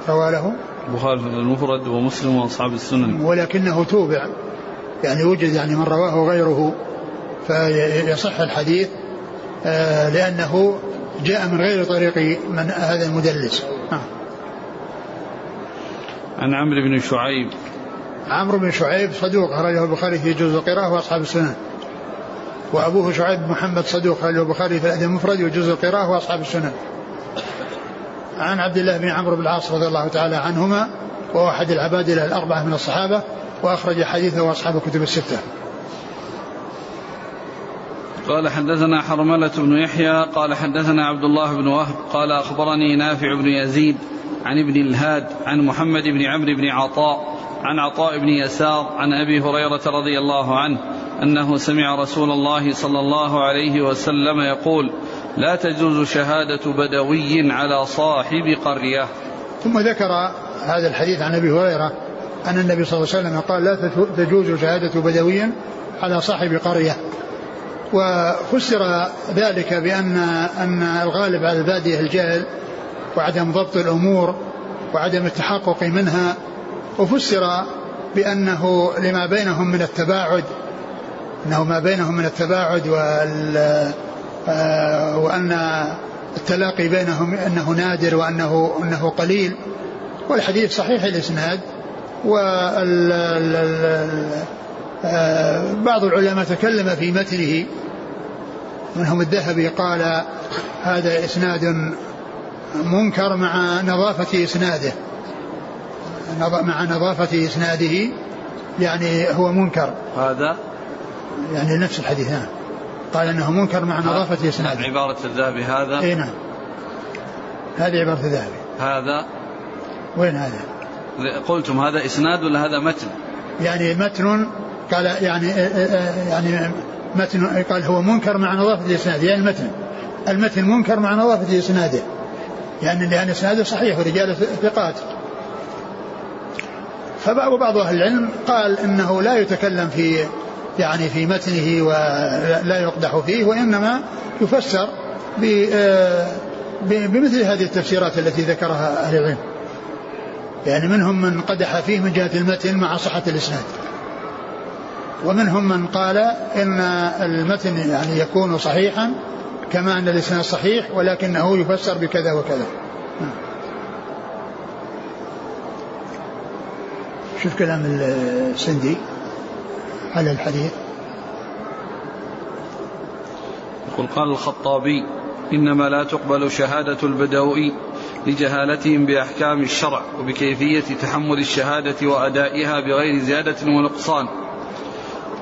روى له البخاري المفرد ومسلم وأصحاب السنن. ولكنه توبع. يعني وجد يعني من رواه غيره فيصح الحديث آه، لأنه جاء من غير طريق من هذا المدلس. آه. عن عمرو بن شعيب. عمرو بن شعيب صدوق أخرجه البخاري في جزء القراءة وأصحاب السنن. وأبوه شعيب محمد صدوق أخرجه البخاري في الأدب المفرد وجزء القراءة وأصحاب السنن. عن عبد الله بن عمرو بن العاص رضي الله تعالى عنهما وهو أحد العبادلة الأربعة من الصحابة وأخرج حديثه وأصحاب الكتب الستة. قال حدثنا حرملة بن يحيى قال حدثنا عبد الله بن وهب قال أخبرني نافع بن يزيد عن ابن الهاد عن محمد بن عمرو بن عطاء عن عطاء بن يسار عن أبي هريرة رضي الله عنه أنه سمع رسول الله صلى الله عليه وسلم يقول لا تجوز شهادة بدوي على صاحب قرية. ثم ذكر هذا الحديث عن أبي هريرة أن النبي صلى الله عليه وسلم قال لا تجوز شهادة بدوي على صاحب قرية. وفسر ذلك بأن أن الغالب على البادية الجهل وعدم ضبط الأمور وعدم التحقق منها وفسر بأنه لما بينهم من التباعد أنه ما بينهم من التباعد وال وأن التلاقي بينهم أنه نادر وأنه أنه قليل والحديث صحيح الإسناد وال آه، بعض العلماء تكلم في متنه منهم الذهبي قال هذا إسناد منكر مع نظافة إسناده. مع نظافة إسناده يعني هو منكر. هذا؟ يعني نفس الحديث نعم قال إنه منكر مع نظافة إسناده. عبارة الذهبي هذا؟ إي نعم. هذه عبارة الذهبي هذا؟ وين هذا؟ قلتم هذا إسناد ولا هذا متن؟ يعني متن قال يعني يعني متن قال هو منكر مع نظافة إسناده. يعني المتن المتن منكر مع نظافة إسناده. يعني لأن إسناده صحيح ورجاله ثقات. فبعض أهل العلم قال إنه لا يتكلم في يعني في متنه ولا يقدح فيه وإنما يفسر آه، بمثل هذه التفسيرات التي ذكرها أهل العلم. يعني منهم من قدح فيه من جهة المتن مع صحة الإسناد. ومنهم من قال إن المتن يعني يكون صحيحا كما أن الإسناد صحيح ولكنه يفسر بكذا وكذا. شوف كلام السندي. على الحديث. يقول قال الخطابي إنما لا تقبل شهادة البدوي لجهالتهم بأحكام الشرع وبكيفية تحمل الشهادة وأدائها بغير زيادة ونقصان.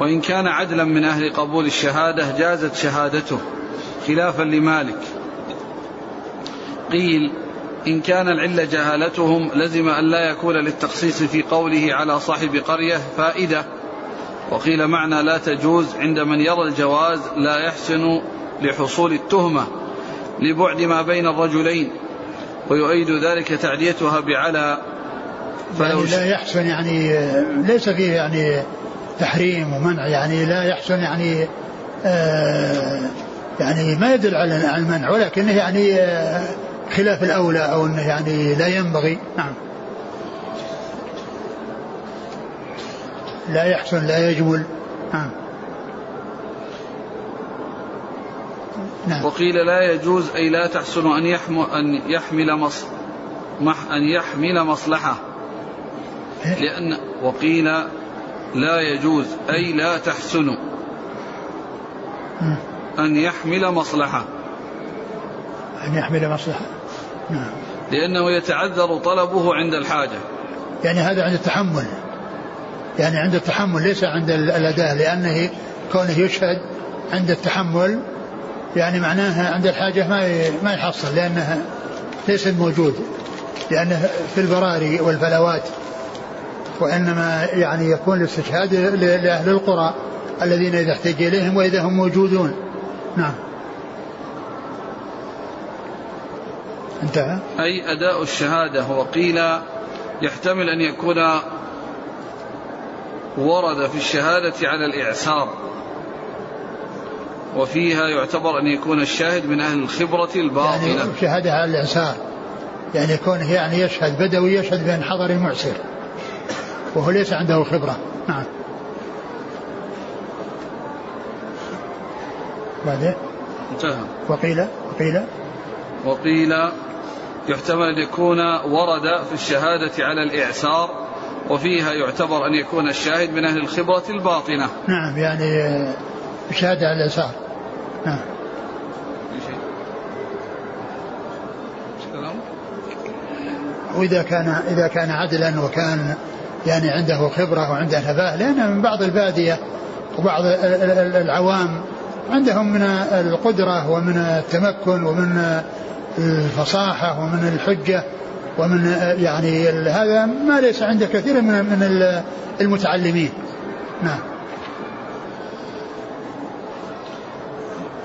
وإن كان عدلا من أهل قبول الشهادة جازت شهادته خلافا لمالك. قيل إن كان العلة جهالتهم لزم أن لا يكون للتخصيص في قوله على صاحب قرية فائدة وقيل معنى لا تجوز عند من يرى الجواز لا يحسن لحصول التهمة لبعد ما بين الرجلين ويؤيد ذلك تعديتها بعلى يعني لا يحسن يعني ليس فيه يعني تحريم ومنع يعني لا يحسن يعني آه يعني ما يدل على المنع ولكنه يعني آه خلاف الأولى أو أنه يعني لا ينبغي. نعم. لا يحسن لا يجمل نعم. نعم. وقيل لا يجوز أي لا تحسن أن يحمل أن يحمل مص أن يحمل مصلحة. إيه؟ لأن وقيل لا يجوز أي لا تحسن أن يحمل مصلحة. أن يحمل مصلحة. نعم. لأنه يتعذر طلبه عند الحاجة. يعني هذا عند التحمل. يعني عند التحمل ليس عند الأداء لأنه كونه يشهد عند التحمل يعني معناها عند الحاجة ما ما يحصل لأنها ليست موجود لأنه في البراري والفلوات وإنما يعني يكون الاستشهاد لأهل القرى الذين إذا احتج إليهم وإذا هم موجودون. نعم. انتهى؟ أي أداء الشهادة وقيل يحتمل أن يكون ورد في الشهادة على الإعسار وفيها يعتبر أن يكون الشاهد من أهل الخبرة الباطنة يعني شهادة على الإعسار يعني يكون يعني يشهد بدوي يشهد بين حضر معسر وهو ليس عنده خبرة. نعم. بعدين؟ انتهى. وقيل وقيل؟ وقيل يحتمل أن يكون ورد في الشهادة على الإعسار وفيها يعتبر أن يكون الشاهد من أهل الخبرة الباطنة. نعم يعني الشهادة على اليسار. نعم. وإذا كان إذا كان عدلا وكان يعني عنده خبرة وعنده نباه لأن من بعض البادية وبعض العوام عندهم من القدرة ومن التمكن ومن الفصاحة ومن الحجة. ومن يعني هذا ما ليس عند كثير من من المتعلمين. نعم.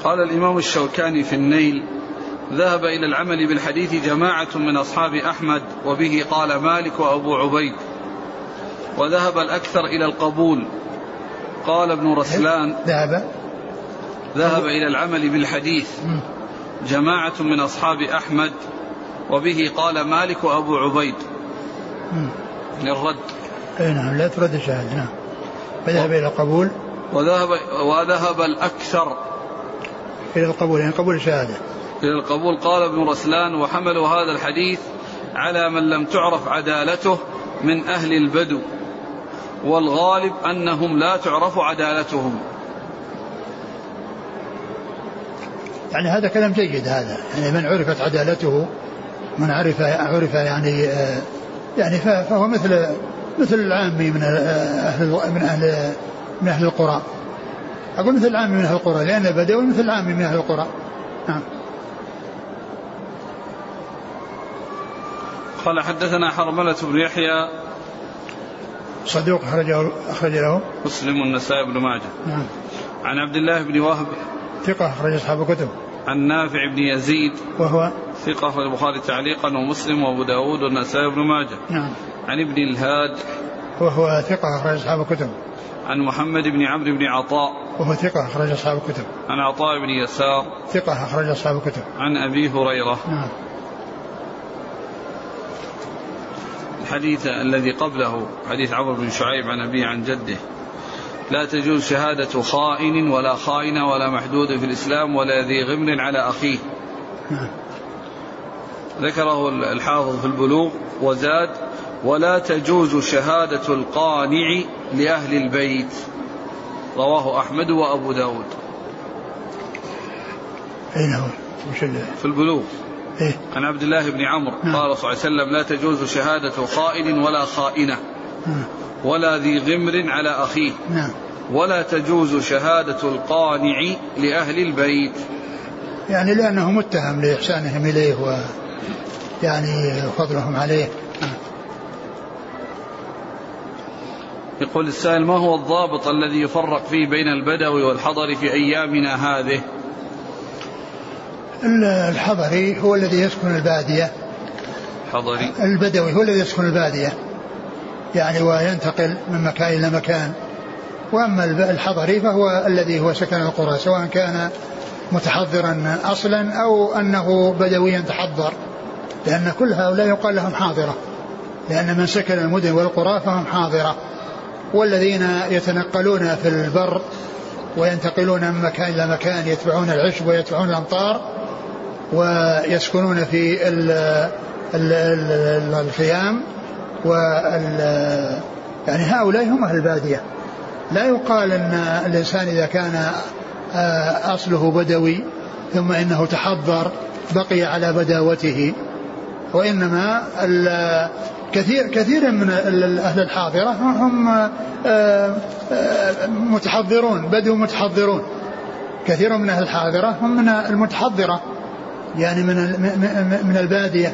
قال الإمام الشوكاني في النيل ذهب إلى العمل بالحديث جماعة من أصحاب أحمد وبه قال مالك وأبو عبيد. وذهب الأكثر إلى القبول. قال ابن رسلان ذهب. ذهب إلى العمل بالحديث جماعة من أصحاب أحمد وبه قال مالك وأبو عبيد. للرد. أي نعم لا ترد الشهادة نعم. فذهب إلى القبول. وذهب وذهب الأكثر. إلى القبول يعني قبول الشهادة إلى القبول قال ابن رسلان وحملوا هذا الحديث على من لم تعرف عدالته من أهل البدو. والغالب أنهم لا تعرف عدالتهم. يعني هذا كلام جيد هذا. يعني من عرفت عدالته من عرف عرف يعني آه، يعني فهو مثل مثل العامي من أهل من أهل من أهل القرى. أقول مثل العامي من أهل القرى لأن البدوي مثل العامي من أهل القرى. نعم. قال حدثنا حرملة بن يحيى. صدوق أخرجه أخرج له مسلم والنسائي بن ماجه. نعم. عن عبد الله بن وهب. ثقة أخرج أصحاب الكتب. عن نافع بن يزيد. وهو ثقة في البخاري تعليقا ومسلم وأبو داود والنسائي بن ماجه. نعم. عن ابن الهاد. وهو ثقة أخرج أصحاب الكتب. عن محمد بن عمرو بن عطاء. وهو ثقة أخرج أصحاب الكتب. عن عطاء بن يسار. ثقة أخرج أصحاب الكتب. عن أبي هريرة. نعم. الحديث الذي قبله حديث عمرو بن شعيب عن أبيه عن جده. لا تجوز شهادة خائن ولا خائن ولا محدود في الإسلام ولا ذي غمر على أخيه. نعم. ذكره الحافظ في البلوغ وزاد ولا تجوز شهادة القانع لأهل البيت رواه أحمد وأبو داود أين هو؟ وش في البلوغ إيه؟ عن عبد الله بن عمرو نعم. قال صلى الله عليه وسلم لا تجوز شهادة خائن ولا خائنة نعم. ولا ذي غمر على أخيه نعم ولا تجوز شهادة القانع لأهل البيت يعني لأنه متهم لإحسانهم إليه و يعني فضلهم عليه. يقول السائل ما هو الضابط الذي يفرق فيه بين البدوي والحضري في أيامنا هذه؟ الحضري هو الذي يسكن البادية. حضري. البدوي هو الذي يسكن البادية. يعني وينتقل من مكان إلى مكان. وأما الحضري فهو الذي هو سكن القرى سواء كان متحضرا أصلا أو أنه بدويا تحضر. لأن كل هؤلاء يقال لهم حاضرة. لأن من سكن المدن والقرى فهم حاضرة. والذين يتنقلون في البر وينتقلون من مكان إلى مكان يتبعون العشب ويتبعون الأمطار ويسكنون في ال ال ال الخيام وال يعني هؤلاء هم أهل البادية. لا يقال أن الإنسان إذا كان آه، أصله بدوي ثم إنه تحضر بقي على بداوته. وإنما كثير كثير من أهل الحاضرة هم آه، آه، متحضرون بدو متحضرون. كثير من أهل الحاضرة هم من المتحضرة يعني من من البادية.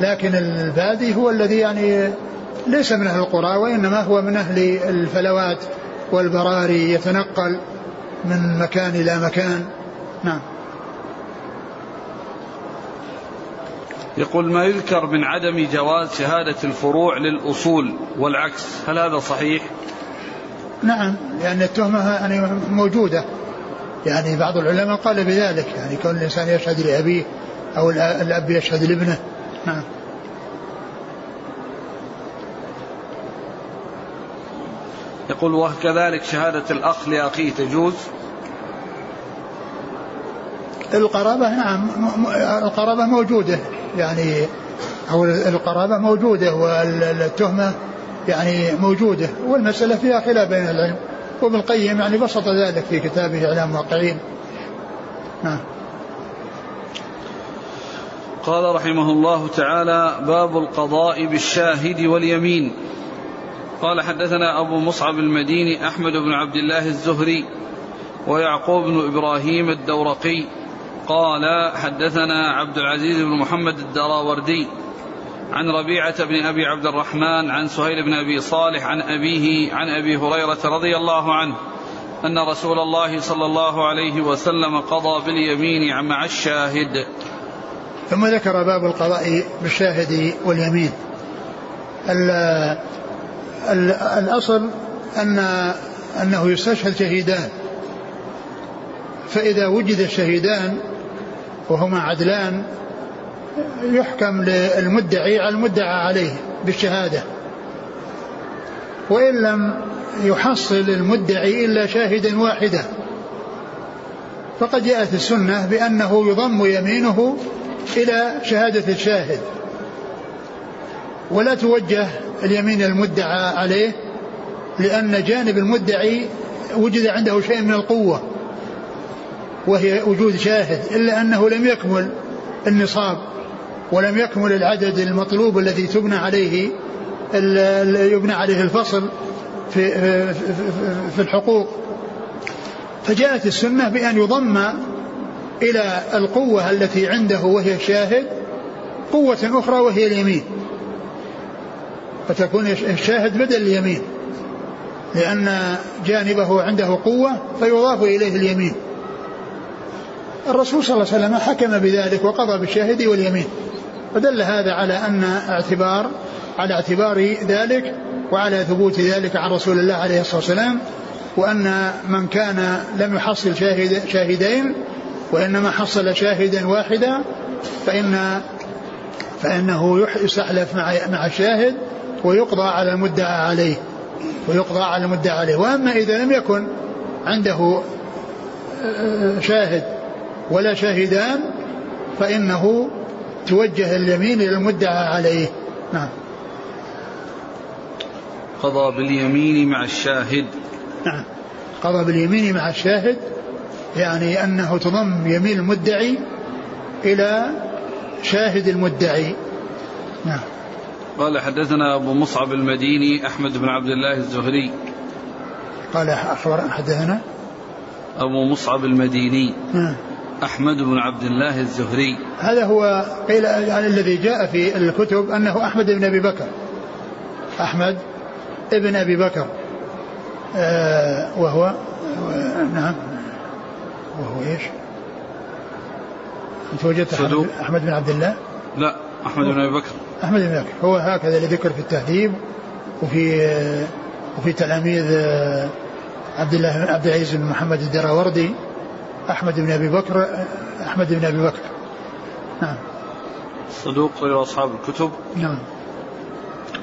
لكن البادي هو الذي يعني ليس من أهل القرى وإنما هو من أهل الفلوات والبراري يتنقل من مكان إلى مكان. نعم. يقول ما يذكر من عدم جواز شهادة الفروع للأصول والعكس؟ هل هذا صحيح؟ نعم لأن التهمة يعني موجودة. يعني بعض العلماء قال بذلك يعني كون الإنسان يشهد لأبيه أو الأب يشهد لابنه. نعم. يقول وكذلك شهادة الأخ لأخيه تجوز؟ القرابة نعم القرابة موجودة يعني أو القرابة موجودة والتهمة يعني موجودة والمسألة فيها خلاف بين العلم وابن القيم يعني بسط ذلك في كتابه إعلام الموقعين نعم. قال رحمه الله تعالى باب القضاء بالشاهد واليمين. قال حدثنا أبو مصعب المديني أحمد بن عبد الله الزهري ويعقوب بن إبراهيم الدورقي قال حدثنا عبد العزيز بن محمد الدراوردي عن ربيعة بن أبي عبد الرحمن عن سهيل بن أبي صالح عن أبيه عن أبي هريرة رضي الله عنه أن رسول الله صلى الله عليه وسلم قضى باليمين مع الشاهد. ثم ذكر باب القضاء بالشاهد واليمين. ال ال الأصل أن أنه يستشهد شهيدان. فإذا وجد الشهيدان وهما عدلان يحكم للمدعي على المدعى عليه بالشهادة. وإن لم يحصل المدعي إلا شاهدا واحدا. فقد جاءت السنة بأنه يضم يمينه إلى شهادة الشاهد. ولا توجه اليمين المدعى عليه لأن جانب المدعي وجد عنده شيء من القوة. وهي وجود شاهد إلا أنه لم يكمل النصاب ولم يكمل العدد المطلوب الذي تبنى عليه يبنى عليه الفصل في, في الحقوق. فجاءت السنة بأن يضم إلى القوة التي عنده وهي الشاهد قوة أخرى وهي اليمين. فتكون الشاهد بدل اليمين لأن جانبه عنده قوة فيضاف إليه اليمين. الرسول صلى الله عليه وسلم حكم بذلك وقضى بالشاهد واليمين. فدل هذا على أن اعتبار على اعتبار ذلك وعلى ثبوت ذلك عن رسول الله عليه الصلاة والسلام وأن من كان لم يحصل شاهد شاهدين وإنما حصل شاهدا واحدا فإن فإنه يستحلف مع مع الشاهد ويقضى على المدعى عليه ويقضى على المدعى عليه. وأما إذا لم يكن عنده شاهد ولا شاهدان فإنه توجه اليمين إلى المدعى عليه. نعم. قضى باليمين مع الشاهد. نعم. قضى باليمين مع الشاهد يعني أنه تضم يمين المدعي إلى شاهد المدعي. نعم. قال حدثنا أبو مصعب المديني أحمد بن عبد الله الزهري. قال أخبر حدثنا؟ أبو مصعب المديني. نعم. أحمد بن عبد الله الزهري. هذا هو قيل يعني الذي جاء في الكتب أنه أحمد بن أبي بكر. أحمد ابن أبي بكر. آه وهو نعم. وهو إيش؟ أنت وجدت صدوق. أحمد بن عبد الله؟ لا أحمد بن أبي بكر. أحمد بن بكر. هو هكذا اللي ذكر في التهذيب وفي وفي تلاميذ آه، عبد الله عبد العزيز بن محمد الدراوردي. أحمد بن أبي بكر أحمد بن أبي بكر. نعم. صدوق غير اصحاب الكتب. نعم.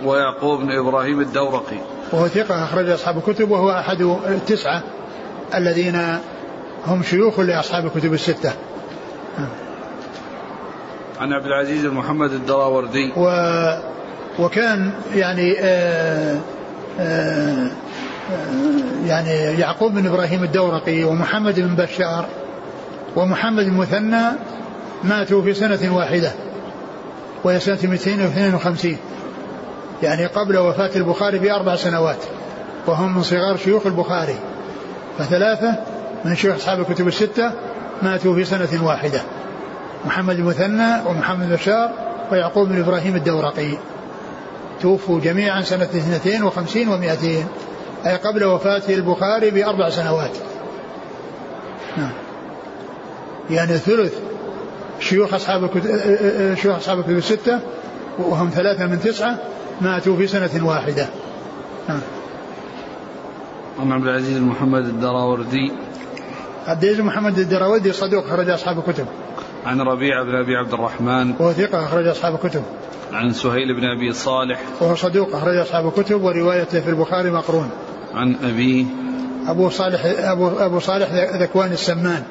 ويعقوب بن إبراهيم الدورقي. وهو ثقة أخرج أصحاب الكتب وهو أحد التسعة الذين هم شيوخ لأصحاب الكتب الستة. عن عبد العزيز بن محمد الدراوردي. و وكان يعني آآ آآ يعني يعقوب بن إبراهيم الدورقي ومحمد بن بشار ومحمد المثنى ماتوا في سنة واحدة وهي سنة 252 يعني قبل وفاة البخاري بأربع سنوات وهم من صغار شيوخ البخاري. فثلاثة من شيوخ أصحاب الكتب الستة ماتوا في سنة واحدة محمد المثنى ومحمد بشار ويعقوب بن إبراهيم الدورقي. توفوا جميعا سنة 52 و200 أي قبل وفاة البخاري بأربع سنوات. نعم. يعني ثلث شيوخ أصحاب الكتب شيوخ أصحاب الكتب الستة وهم ثلاثة من تسعة ماتوا في سنة واحدة. نعم. عن عبد العزيز محمد الدراوردي. عبد العزيز محمد الدراوردي صدوق خرج أصحاب الكتب. عن ربيعة بن أبي عبد الرحمن. وهو ثقة أخرج أصحاب الكتب. عن سهيل بن أبي صالح. وهو صدوق أخرج أصحاب الكتب وروايته في البخاري مقرون. عن أبيه أبو صالح أبو أبو صالح ذكوان السمان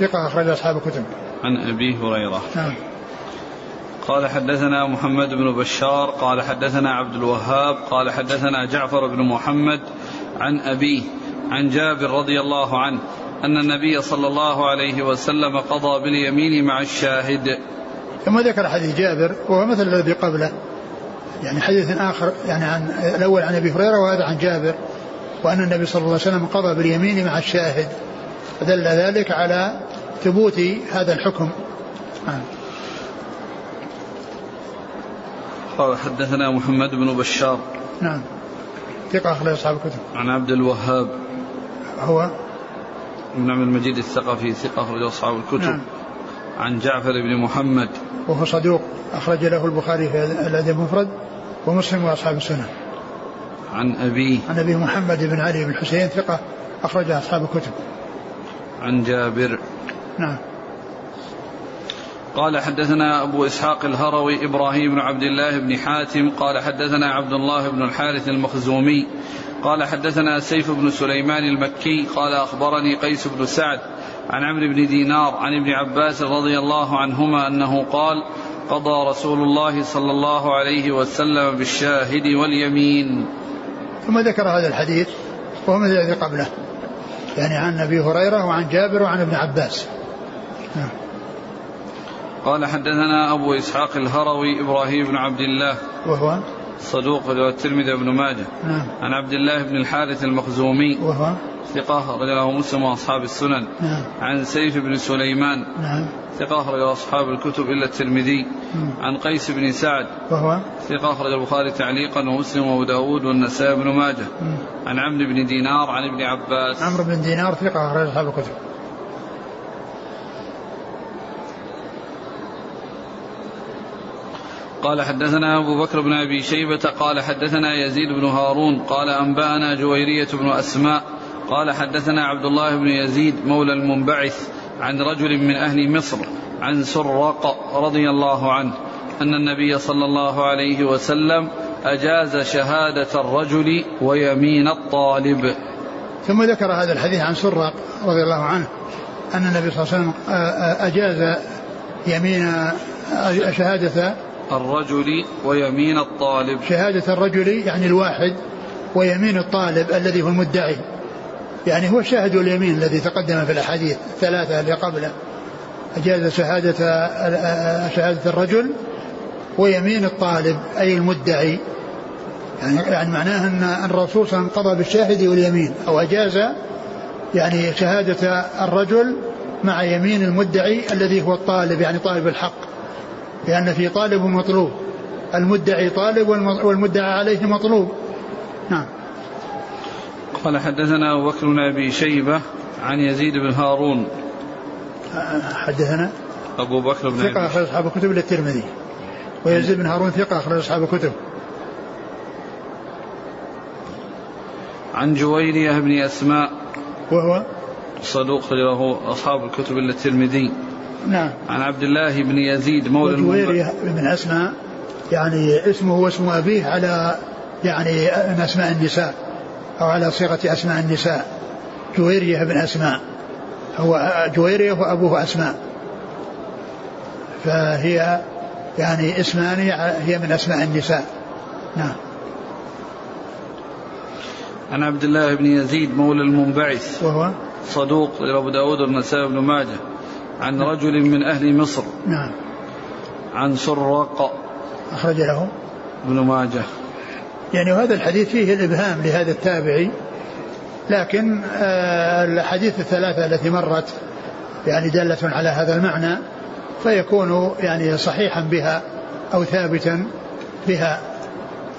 ثقة أخرج أصحاب الكتب. عن أبي هريرة. نعم. قال حدثنا محمد بن بشار قال حدثنا عبد الوهاب قال حدثنا جعفر بن محمد عن أبيه عن جابر رضي الله عنه أن النبي صلى الله عليه وسلم قضى باليمين مع الشاهد. ثم ذكر حديث جابر وهو مثل الذي قبله. يعني حديث آخر يعني عن الأول عن أبي هريرة وهذا عن جابر. وأن النبي صلى الله عليه وسلم قضى باليمين مع الشاهد فدل ذلك على ثبوت هذا الحكم. آه. قال حدثنا محمد بن بشار. نعم. ثقة أخرج أصحاب الكتب. عن عبد الوهاب. هو؟ بن عبد المجيد الثقفي ثقة أخرج أصحاب الكتب. نعم. عن جعفر بن محمد. وهو صدوق أخرج له البخاري في الأدب المفرد ومسلم وأصحاب السنة. عن أبيه عن أبي محمد بن علي بن حسين ثقة أخرج أصحاب الكتب. عن جابر. نعم. قال حدثنا أبو إسحاق الهروي إبراهيم بن عبد الله بن حاتم. قال حدثنا عبد الله بن الحارث المخزومي. قال حدثنا سيف بن سليمان المكي. قال أخبرني قيس بن سعد عن عمرو بن دينار عن ابن عباس رضي الله عنهما أنه قال قضى رسول الله صلى الله عليه وسلم بالشاهد واليمين. ثم ذكر هذا الحديث وهو مثل الذي قبله. يعني عن أبي هريرة وعن جابر وعن ابن عباس. نعم. قال حدثنا أبو إسحاق الهروي إبراهيم بن عبد الله. وهو؟ صدوق الترمذي وابن ماجه. نعم. عن عبد الله بن الحارث المخزومي وهو؟ ثقة رجله مسلم وأصحاب السنن. نعم. عن سيف بن سليمان نعم. ثقة أخرج أصحاب الكتب إلا الترمذي. عن قيس بن سعد وهو؟ ثقة أخرج البخاري تعليقا ومسلم وأبو داود والنسائي بن ماجه. عن عمرو بن دينار عن ابن عباس. عمرو بن دينار ثقة أخرج أصحاب الكتب. قال حدثنا أبو بكر بن أبي شيبة قال حدثنا يزيد بن هارون قال أنبأنا جويرية بن أسماء قال حدثنا عبد الله بن يزيد مولى المنبعث عن رجل من أهل مصر عن سرق رضي الله عنه أن النبي صلى الله عليه وسلم أجاز شهادة الرجل ويمين الطالب. ثم ذكر هذا الحديث عن سرق رضي الله عنه أن النبي صلى الله عليه وسلم أجاز يمين شهادة الرجل ويمين الطالب. شهادة الرجل يعني الواحد ويمين الطالب الذي هو المدعي. يعني هو الشاهد واليمين الذي تقدم في الأحاديث الثلاثة اللي قبله. أجاز شهادة شهادة الرجل ويمين الطالب أي المدعي. يعني, يعني معناه أن الرسول صلى الله عليه وسلم قضى بالشاهد واليمين. أو أجاز يعني شهادة الرجل مع يمين المدعي الذي هو الطالب يعني طالب الحق. لأن في طالب ومطلوب المدعي طالب والمدعى عليه مطلوب. نعم. قال حدثنا أبو بكر بن أبي شيبة عن يزيد بن هارون. حدثنا؟ أبو بكر بن ثقة أخرج أصحاب الكتب للترمذي ويزيد بن هارون ثقة أخرج أصحاب الكتب. عن جويرية بن أسماء. وهو؟ صدوق له أصحاب الكتب إلا الترمذي. نعم. عن عبد الله بن يزيد مولى جويرية بن أسماء يعني اسمه واسم أبيه على يعني من أسماء النساء أو على صيغة أسماء النساء. جويرية بن أسماء هو جويرية وأبوه أسماء فهي يعني اسمان هي من أسماء النساء. نعم. عن عبد الله بن يزيد مولى المنبعث. وهو؟ صدوق لأبو داود والنسائي بن ماجه. عن رجل من أهل مصر. نعم. عن سرق أخرج له. ابن ماجه. يعني وهذا الحديث فيه الإبهام لهذا التابعي لكن آه، الحديث الثلاثة التي مرت يعني دالة على هذا المعنى فيكون يعني صحيحا بها أو ثابتا بها.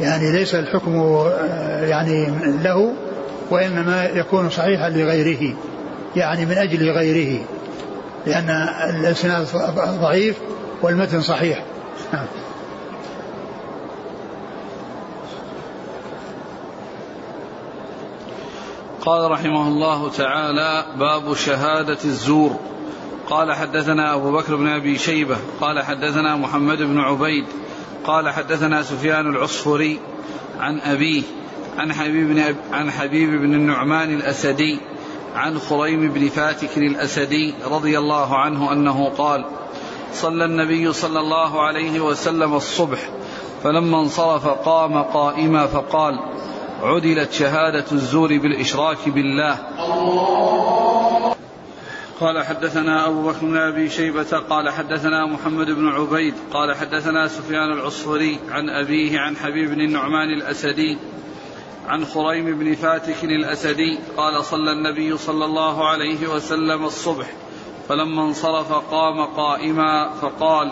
يعني ليس الحكم آه، يعني له وإنما يكون صحيحا لغيره يعني من أجل غيره. لأن الإسناد ضعيف والمتن صحيح نعم قال رحمه الله تعالى باب شهادة الزور قال حدثنا أبو بكر بن أبي شيبة قال حدثنا محمد بن عبيد قال حدثنا سفيان العصفري عن أبيه عن حبيب بن. عن حبيب بن النعمان الأسدي عن خريم بن فاتك الأسدي رضي الله عنه أنه قال صلى النبي صلى الله عليه وسلم الصبح فلما انصرف قام قائما فقال عدلت شهادة الزور بالإشراك بالله. قال حدثنا أبو بكر بن أبي شيبة قال حدثنا محمد بن عبيد قال حدثنا سفيان العصفري عن أبيه عن حبيب بن النعمان الأسدي. عن خريم بن فاتك الأسدي قال صلى النبي صلى الله عليه وسلم الصبح فلما انصرف قام قائما فقال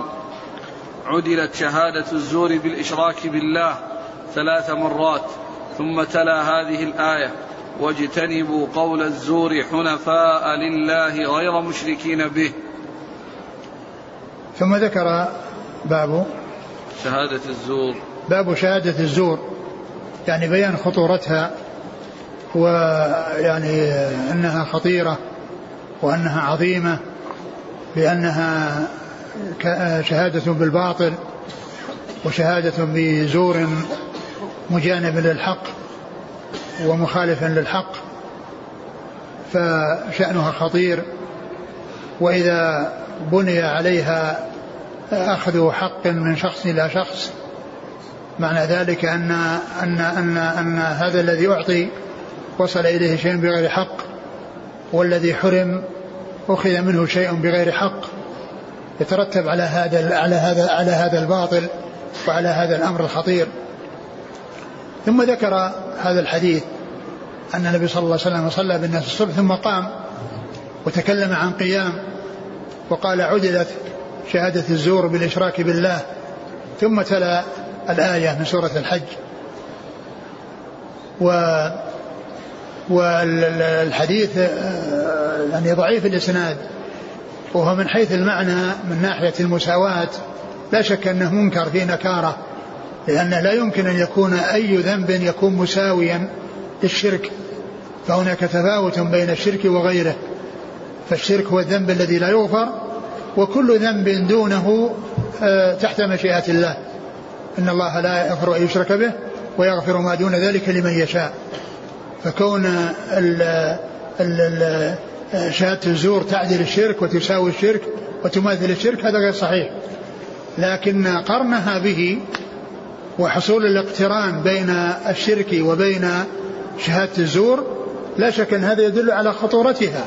عدلت شهادة الزور بالإشراك بالله ثلاث مرات ثم تلا هذه الآية واجتنبوا قول الزور حنفاء لله غير مشركين به. ثم ذكر باب شهادة الزور. باب شهادة الزور. يعني بيان خطورتها ويعني أنها خطيرة وأنها عظيمة لأنها شهادة بالباطل وشهادة بزور مجانب للحق ومخالف للحق فشأنها خطير. وإذا بني عليها أخذ حق من شخص إلى شخص معنى ذلك أن أن أن أن هذا الذي أعطي وصل إليه شيء بغير حق والذي حرم أخذ منه شيء بغير حق يترتب على هذا على هذا على هذا الباطل وعلى هذا الأمر الخطير. ثم ذكر هذا الحديث أن النبي صلى الله عليه وسلم صلى بالناس الصبح ثم قام وتكلم عن قيام وقال عدلت شهادة الزور بالإشراك بالله ثم تلا الآية من سورة الحج. و والحديث يعني ضعيف الإسناد وهو من حيث المعنى من ناحية المساواة. لا شك أنه منكر في نكارة لأن لا يمكن أن يكون أي ذنب يكون مساويا للشرك. فهناك تفاوت بين الشرك وغيره. فالشرك هو الذنب الذي لا يغفر وكل ذنب دونه آه، تحت مشيئة الله. إن الله لا يغفر أن يشرك به ويغفر ما دون ذلك لمن يشاء. فكون شهادة الزور تعدل الشرك وتساوي الشرك وتماثل الشرك هذا غير صحيح. لكن قرنها به وحصول الاقتران بين الشرك وبين شهادة الزور لا شك أن هذا يدل على خطورتها.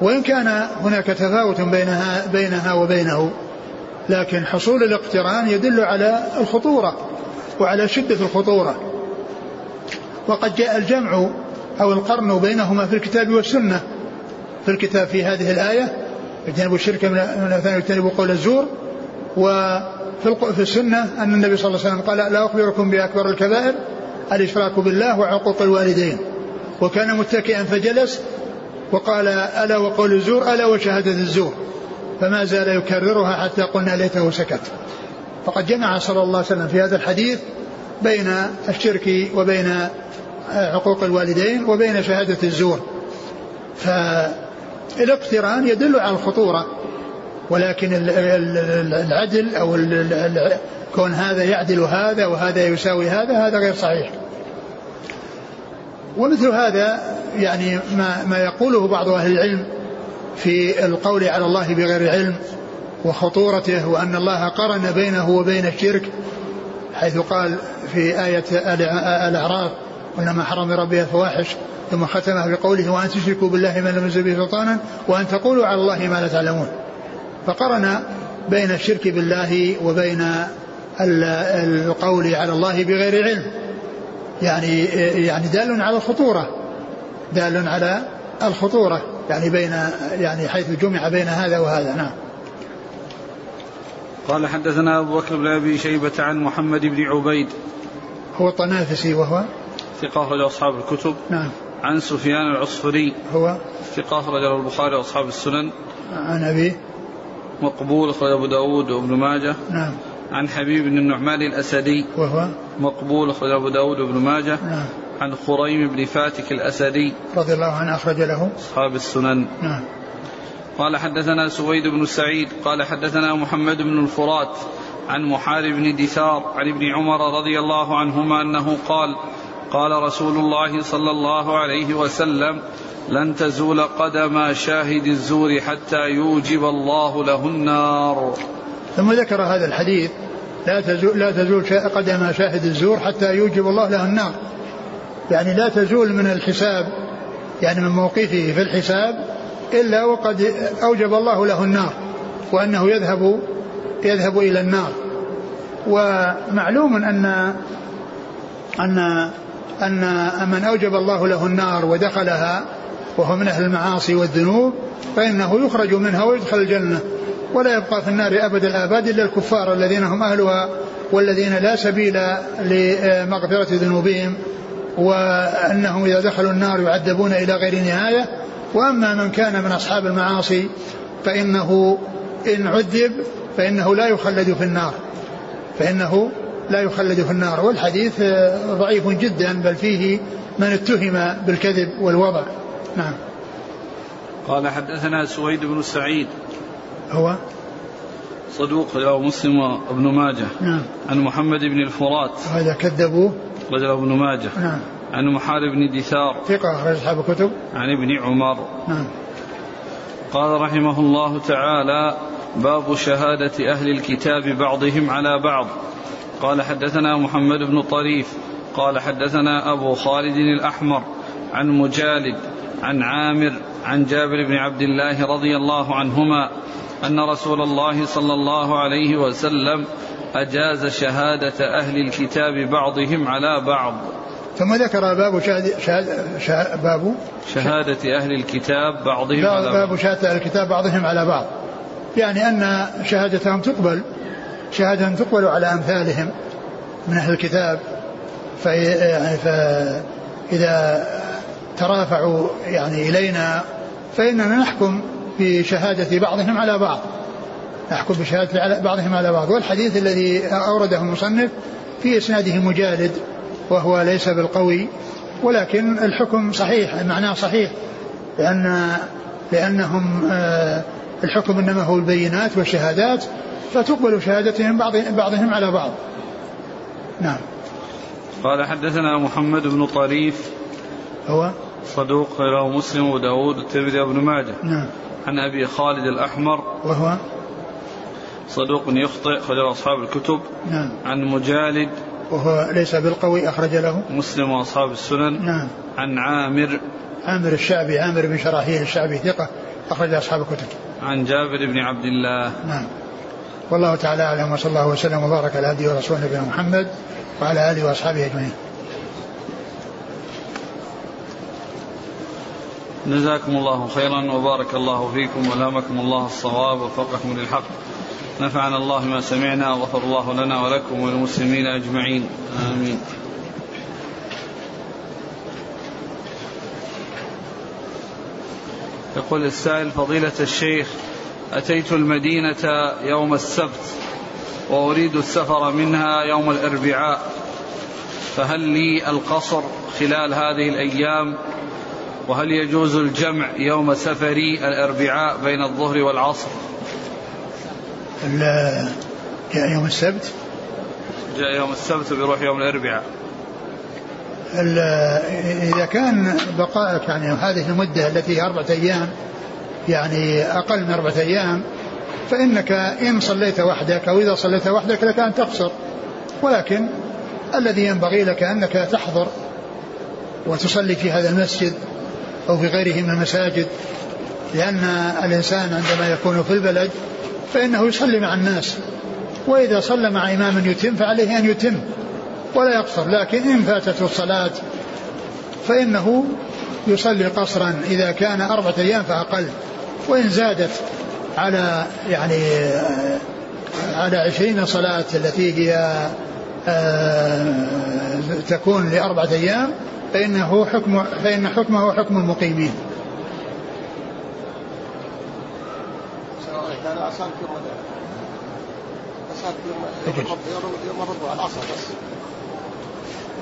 وإن كان هناك تفاوت بينها بينها وبينه لكن حصول الاقتران يدل على الخطورة وعلى شدة الخطورة. وقد جاء الجمع أو القرن بينهما في الكتاب والسنة. في الكتاب في هذه الآية اجتنبوا الشرك من الأثناء اجتنبوا قول الزور. وفي في السنة أن النبي صلى الله عليه وسلم قال لا أخبركم بأكبر الكبائر الإشراك بالله وعقوق الوالدين. وكان متكئا فجلس وقال ألا وقول الزور ألا وشهادة الزور. فما زال يكررها حتى قلنا ليته سكت. فقد جمع صلى الله عليه وسلم في هذا الحديث بين الشرك وبين عقوق الوالدين وبين شهادة الزور. فالاقتران يدل على الخطورة ولكن العدل أو كون هذا يعدل هذا وهذا يساوي هذا هذا غير صحيح. ومثل هذا يعني ما, ما يقوله بعض أهل العلم في القول على الله بغير علم وخطورته وأن الله قرن بينه وبين الشرك حيث قال في آية الأعراف وإنما حرم ربي الفواحش ثم ختمها بقوله وأن تشركوا بالله ما لم به سلطانا وأن تقولوا على الله ما لا تعلمون فقرن بين الشرك بالله وبين القول على الله بغير علم. يعني يعني دال على الخطورة دال على الخطورة. يعني بين يعني حيث جمع بين هذا وهذا نعم. قال حدثنا أبو بكر بن أبي شيبة عن محمد بن عبيد. هو الطنافسي وهو؟ ثقة أخرج أصحاب الكتب. نعم. عن سفيان العصفري. هو؟ ثقة أخرجه البخاري وأصحاب السنن. عن أبيه مقبول أخرج أبو داود وابن ماجه. نعم. عن حبيب بن النعمان الأسدي. وهو؟ مقبول أخرج أبو داود وابن ماجه. نعم. عن خريم بن فاتك الأسدي. رضي الله عنه أخرج له. أصحاب السنن. نعم. قال حدثنا سويد بن سعيد قال حدثنا محمد بن الفرات عن محارب بن دثار عن ابن عمر رضي الله عنهما أنه قال قال رسول الله صلى الله عليه وسلم لن تزول قدم شاهد الزور حتى يوجب الله له النار. ثم ذكر هذا الحديث لا تزول لا تزول قدم شاهد الزور حتى يوجب الله له النار. يعني لا تزول من الحساب يعني من موقفه في الحساب إلا وقد أوجب الله له النار وأنه يذهب يذهب إلى النار. ومعلوم أن أن أن من أوجب الله له النار ودخلها وهو من أهل المعاصي والذنوب فإنه يخرج منها ويدخل الجنة ولا يبقى في النار أبد الآباد إلا الكفار الذين هم أهلها والذين لا سبيل لمغفرة ذنوبهم. وأنهم إذا دخلوا النار يعذبون إلى غير نهاية. وأما من كان من أصحاب المعاصي فإنه إن عذب فإنه لا يخلد في النار. فإنه لا يخلد في النار. والحديث ضعيف جدا بل فيه من اتهم بالكذب والوضع نعم. قال حدثنا سويد بن سعيد. هو؟ صدوق رواه مسلم وابن ماجه. نعم. عن محمد بن الفرات. هذا كذبوه. رجل ابن ماجه. نعم. عن محارب بن دثار. ثقة أخرج أصحاب الكتب. عن ابن عمر. نعم. قال رحمه الله تعالى باب شهادة أهل الكتاب بعضهم على بعض. قال حدثنا محمد بن طريف. قال حدثنا أبو خالد الأحمر. عن مجالد. عن عامر. عن جابر بن عبد الله رضي الله عنهما أن رسول الله صلى الله عليه وسلم أجاز شهادة أهل الكتاب بعضهم على بعض. ثم ذكر باب شهادة, شهادة, شهادة باب شهادة أهل الكتاب بعضهم على بعض باب شهادة أهل الكتاب بعضهم على بعض. يعني أن شهادتهم تقبل شهادة تقبل على أمثالهم من أهل الكتاب. فإذا ترافعوا يعني إلينا فإننا نحكم بشهادة بعضهم على بعض. نحكم بشهادة بعضهم على بعض. والحديث الذي أورده المصنف في إسناده مجالد وهو ليس بالقوي ولكن الحكم صحيح معناه صحيح لأن لأنهم آه، الحكم إنما هو البينات والشهادات فتقبل شهادتهم بعض بعضهم على بعض. نعم. قال حدثنا محمد بن طريف هو؟ صدوق رواه مسلم وداود والترمذي وابن ماجه. نعم. عن أبي خالد الأحمر وهو؟ صدوق يخطئ خرج أصحاب الكتب. نعم. عن مجالد. وهو ليس بالقوي أخرج له. مسلم وأصحاب السنن. نعم. عن عامر. عامر الشعبي عامر بن شراحيل الشعبي ثقة أخرج أصحاب الكتب. عن جابر بن عبد الله. نعم. والله تعالى أعلم وصلى الله وسلم وبارك على عبده ورسوله نبينا محمد وعلى آله وأصحابه أجمعين. جزاكم الله خيرا وبارك الله فيكم والهمكم الله الصواب ووفقكم للحق. نفعنا الله ما سمعنا وغفر الله لنا ولكم وللمسلمين أجمعين. آمين. يقول السائل فضيلة الشيخ أتيت المدينة يوم السبت وأريد السفر منها يوم الأربعاء فهل لي القصر خلال هذه الأيام وهل يجوز الجمع يوم سفري الأربعاء بين الظهر والعصر؟ جاء يوم السبت. جاء يوم السبت بيروح يوم الأربعاء. إذا كان بقائك يعني هذه المدة التي هي أربعة أيام يعني أقل من أربعة أيام فإنك إن صليت وحدك أو إذا صليت وحدك لك أن تقصر. ولكن الذي ينبغي لك أنك تحضر وتصلي في هذا المسجد أو في غيره من المساجد لأن الإنسان عندما يكون في البلد فإنه يصلي مع الناس وإذا صلى مع إمام يتم فعليه أن يتم ولا يقصر لكن إن فاتته الصلاة فإنه يصلي قصرا إذا كان أربعة أيام فأقل وإن زادت على يعني على عشرين صلاة التي هي آه، تكون لأربعة أيام فإنه حكم فإن حكمه حكم المقيمين.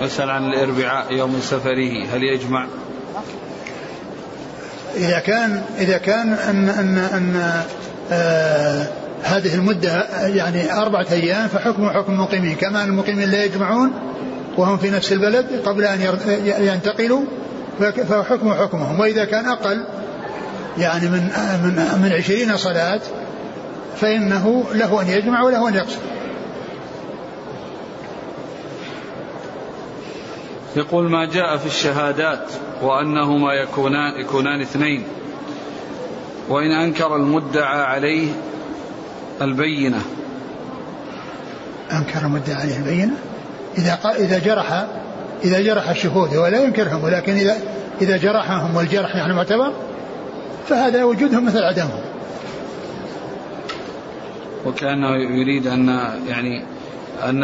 أسأل عن الأربعاء يوم سفره هل يجمع؟ إذا كان إذا كان أن أن أن آه هذه المدة يعني أربعة أيام فحكمه حكم المقيمين كما أن المقيمين لا يجمعون وهم في نفس البلد قبل أن ينتقلوا فحكمه حكمهم. وإذا كان أقل يعني من من من عشرين صلاة فإنه له أن يجمع وله أن يقصر. يقول ما جاء في الشهادات وأنهما يكونان يكونان اثنين. وإن أنكر المدعى عليه البينة. أنكر المدعى عليه البينة؟ إذا إذا جرح إذا جرح الشهود هو لا ينكرهم ولكن إذا إذا جرحهم والجرح يعني معتبر فهذا وجودهم مثل عدمهم. وكأنه يريد أن يعني أن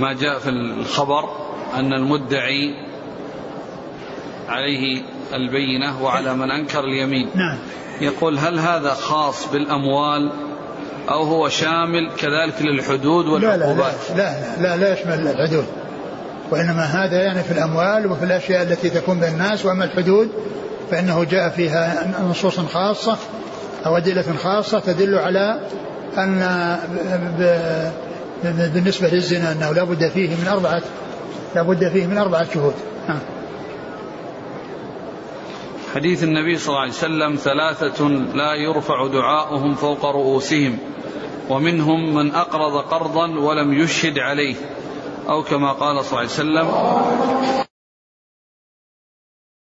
ما جاء في الخبر أن المدعي عليه البينة وعلى من أنكر اليمين. نعم. يقول هل هذا خاص بالأموال أو هو شامل كذلك للحدود والعقوبات لا لا لا, لا, لا يشمل الحدود. وإنما هذا يعني في الأموال وفي الأشياء التي تكون بين الناس. وأما الحدود فإنه جاء فيها نصوص خاصة أو أدلة خاصة تدل على أن بالنسبة للزنا أنه لا بد فيه من أربعة لا بد فيه من أربعة شهود. حديث النبي صلى الله عليه وسلم ثلاثة لا يرفع دعاؤهم فوق رؤوسهم. ومنهم من أقرض قرضا ولم يشهد عليه أو كما قال صلى الله عليه وسلم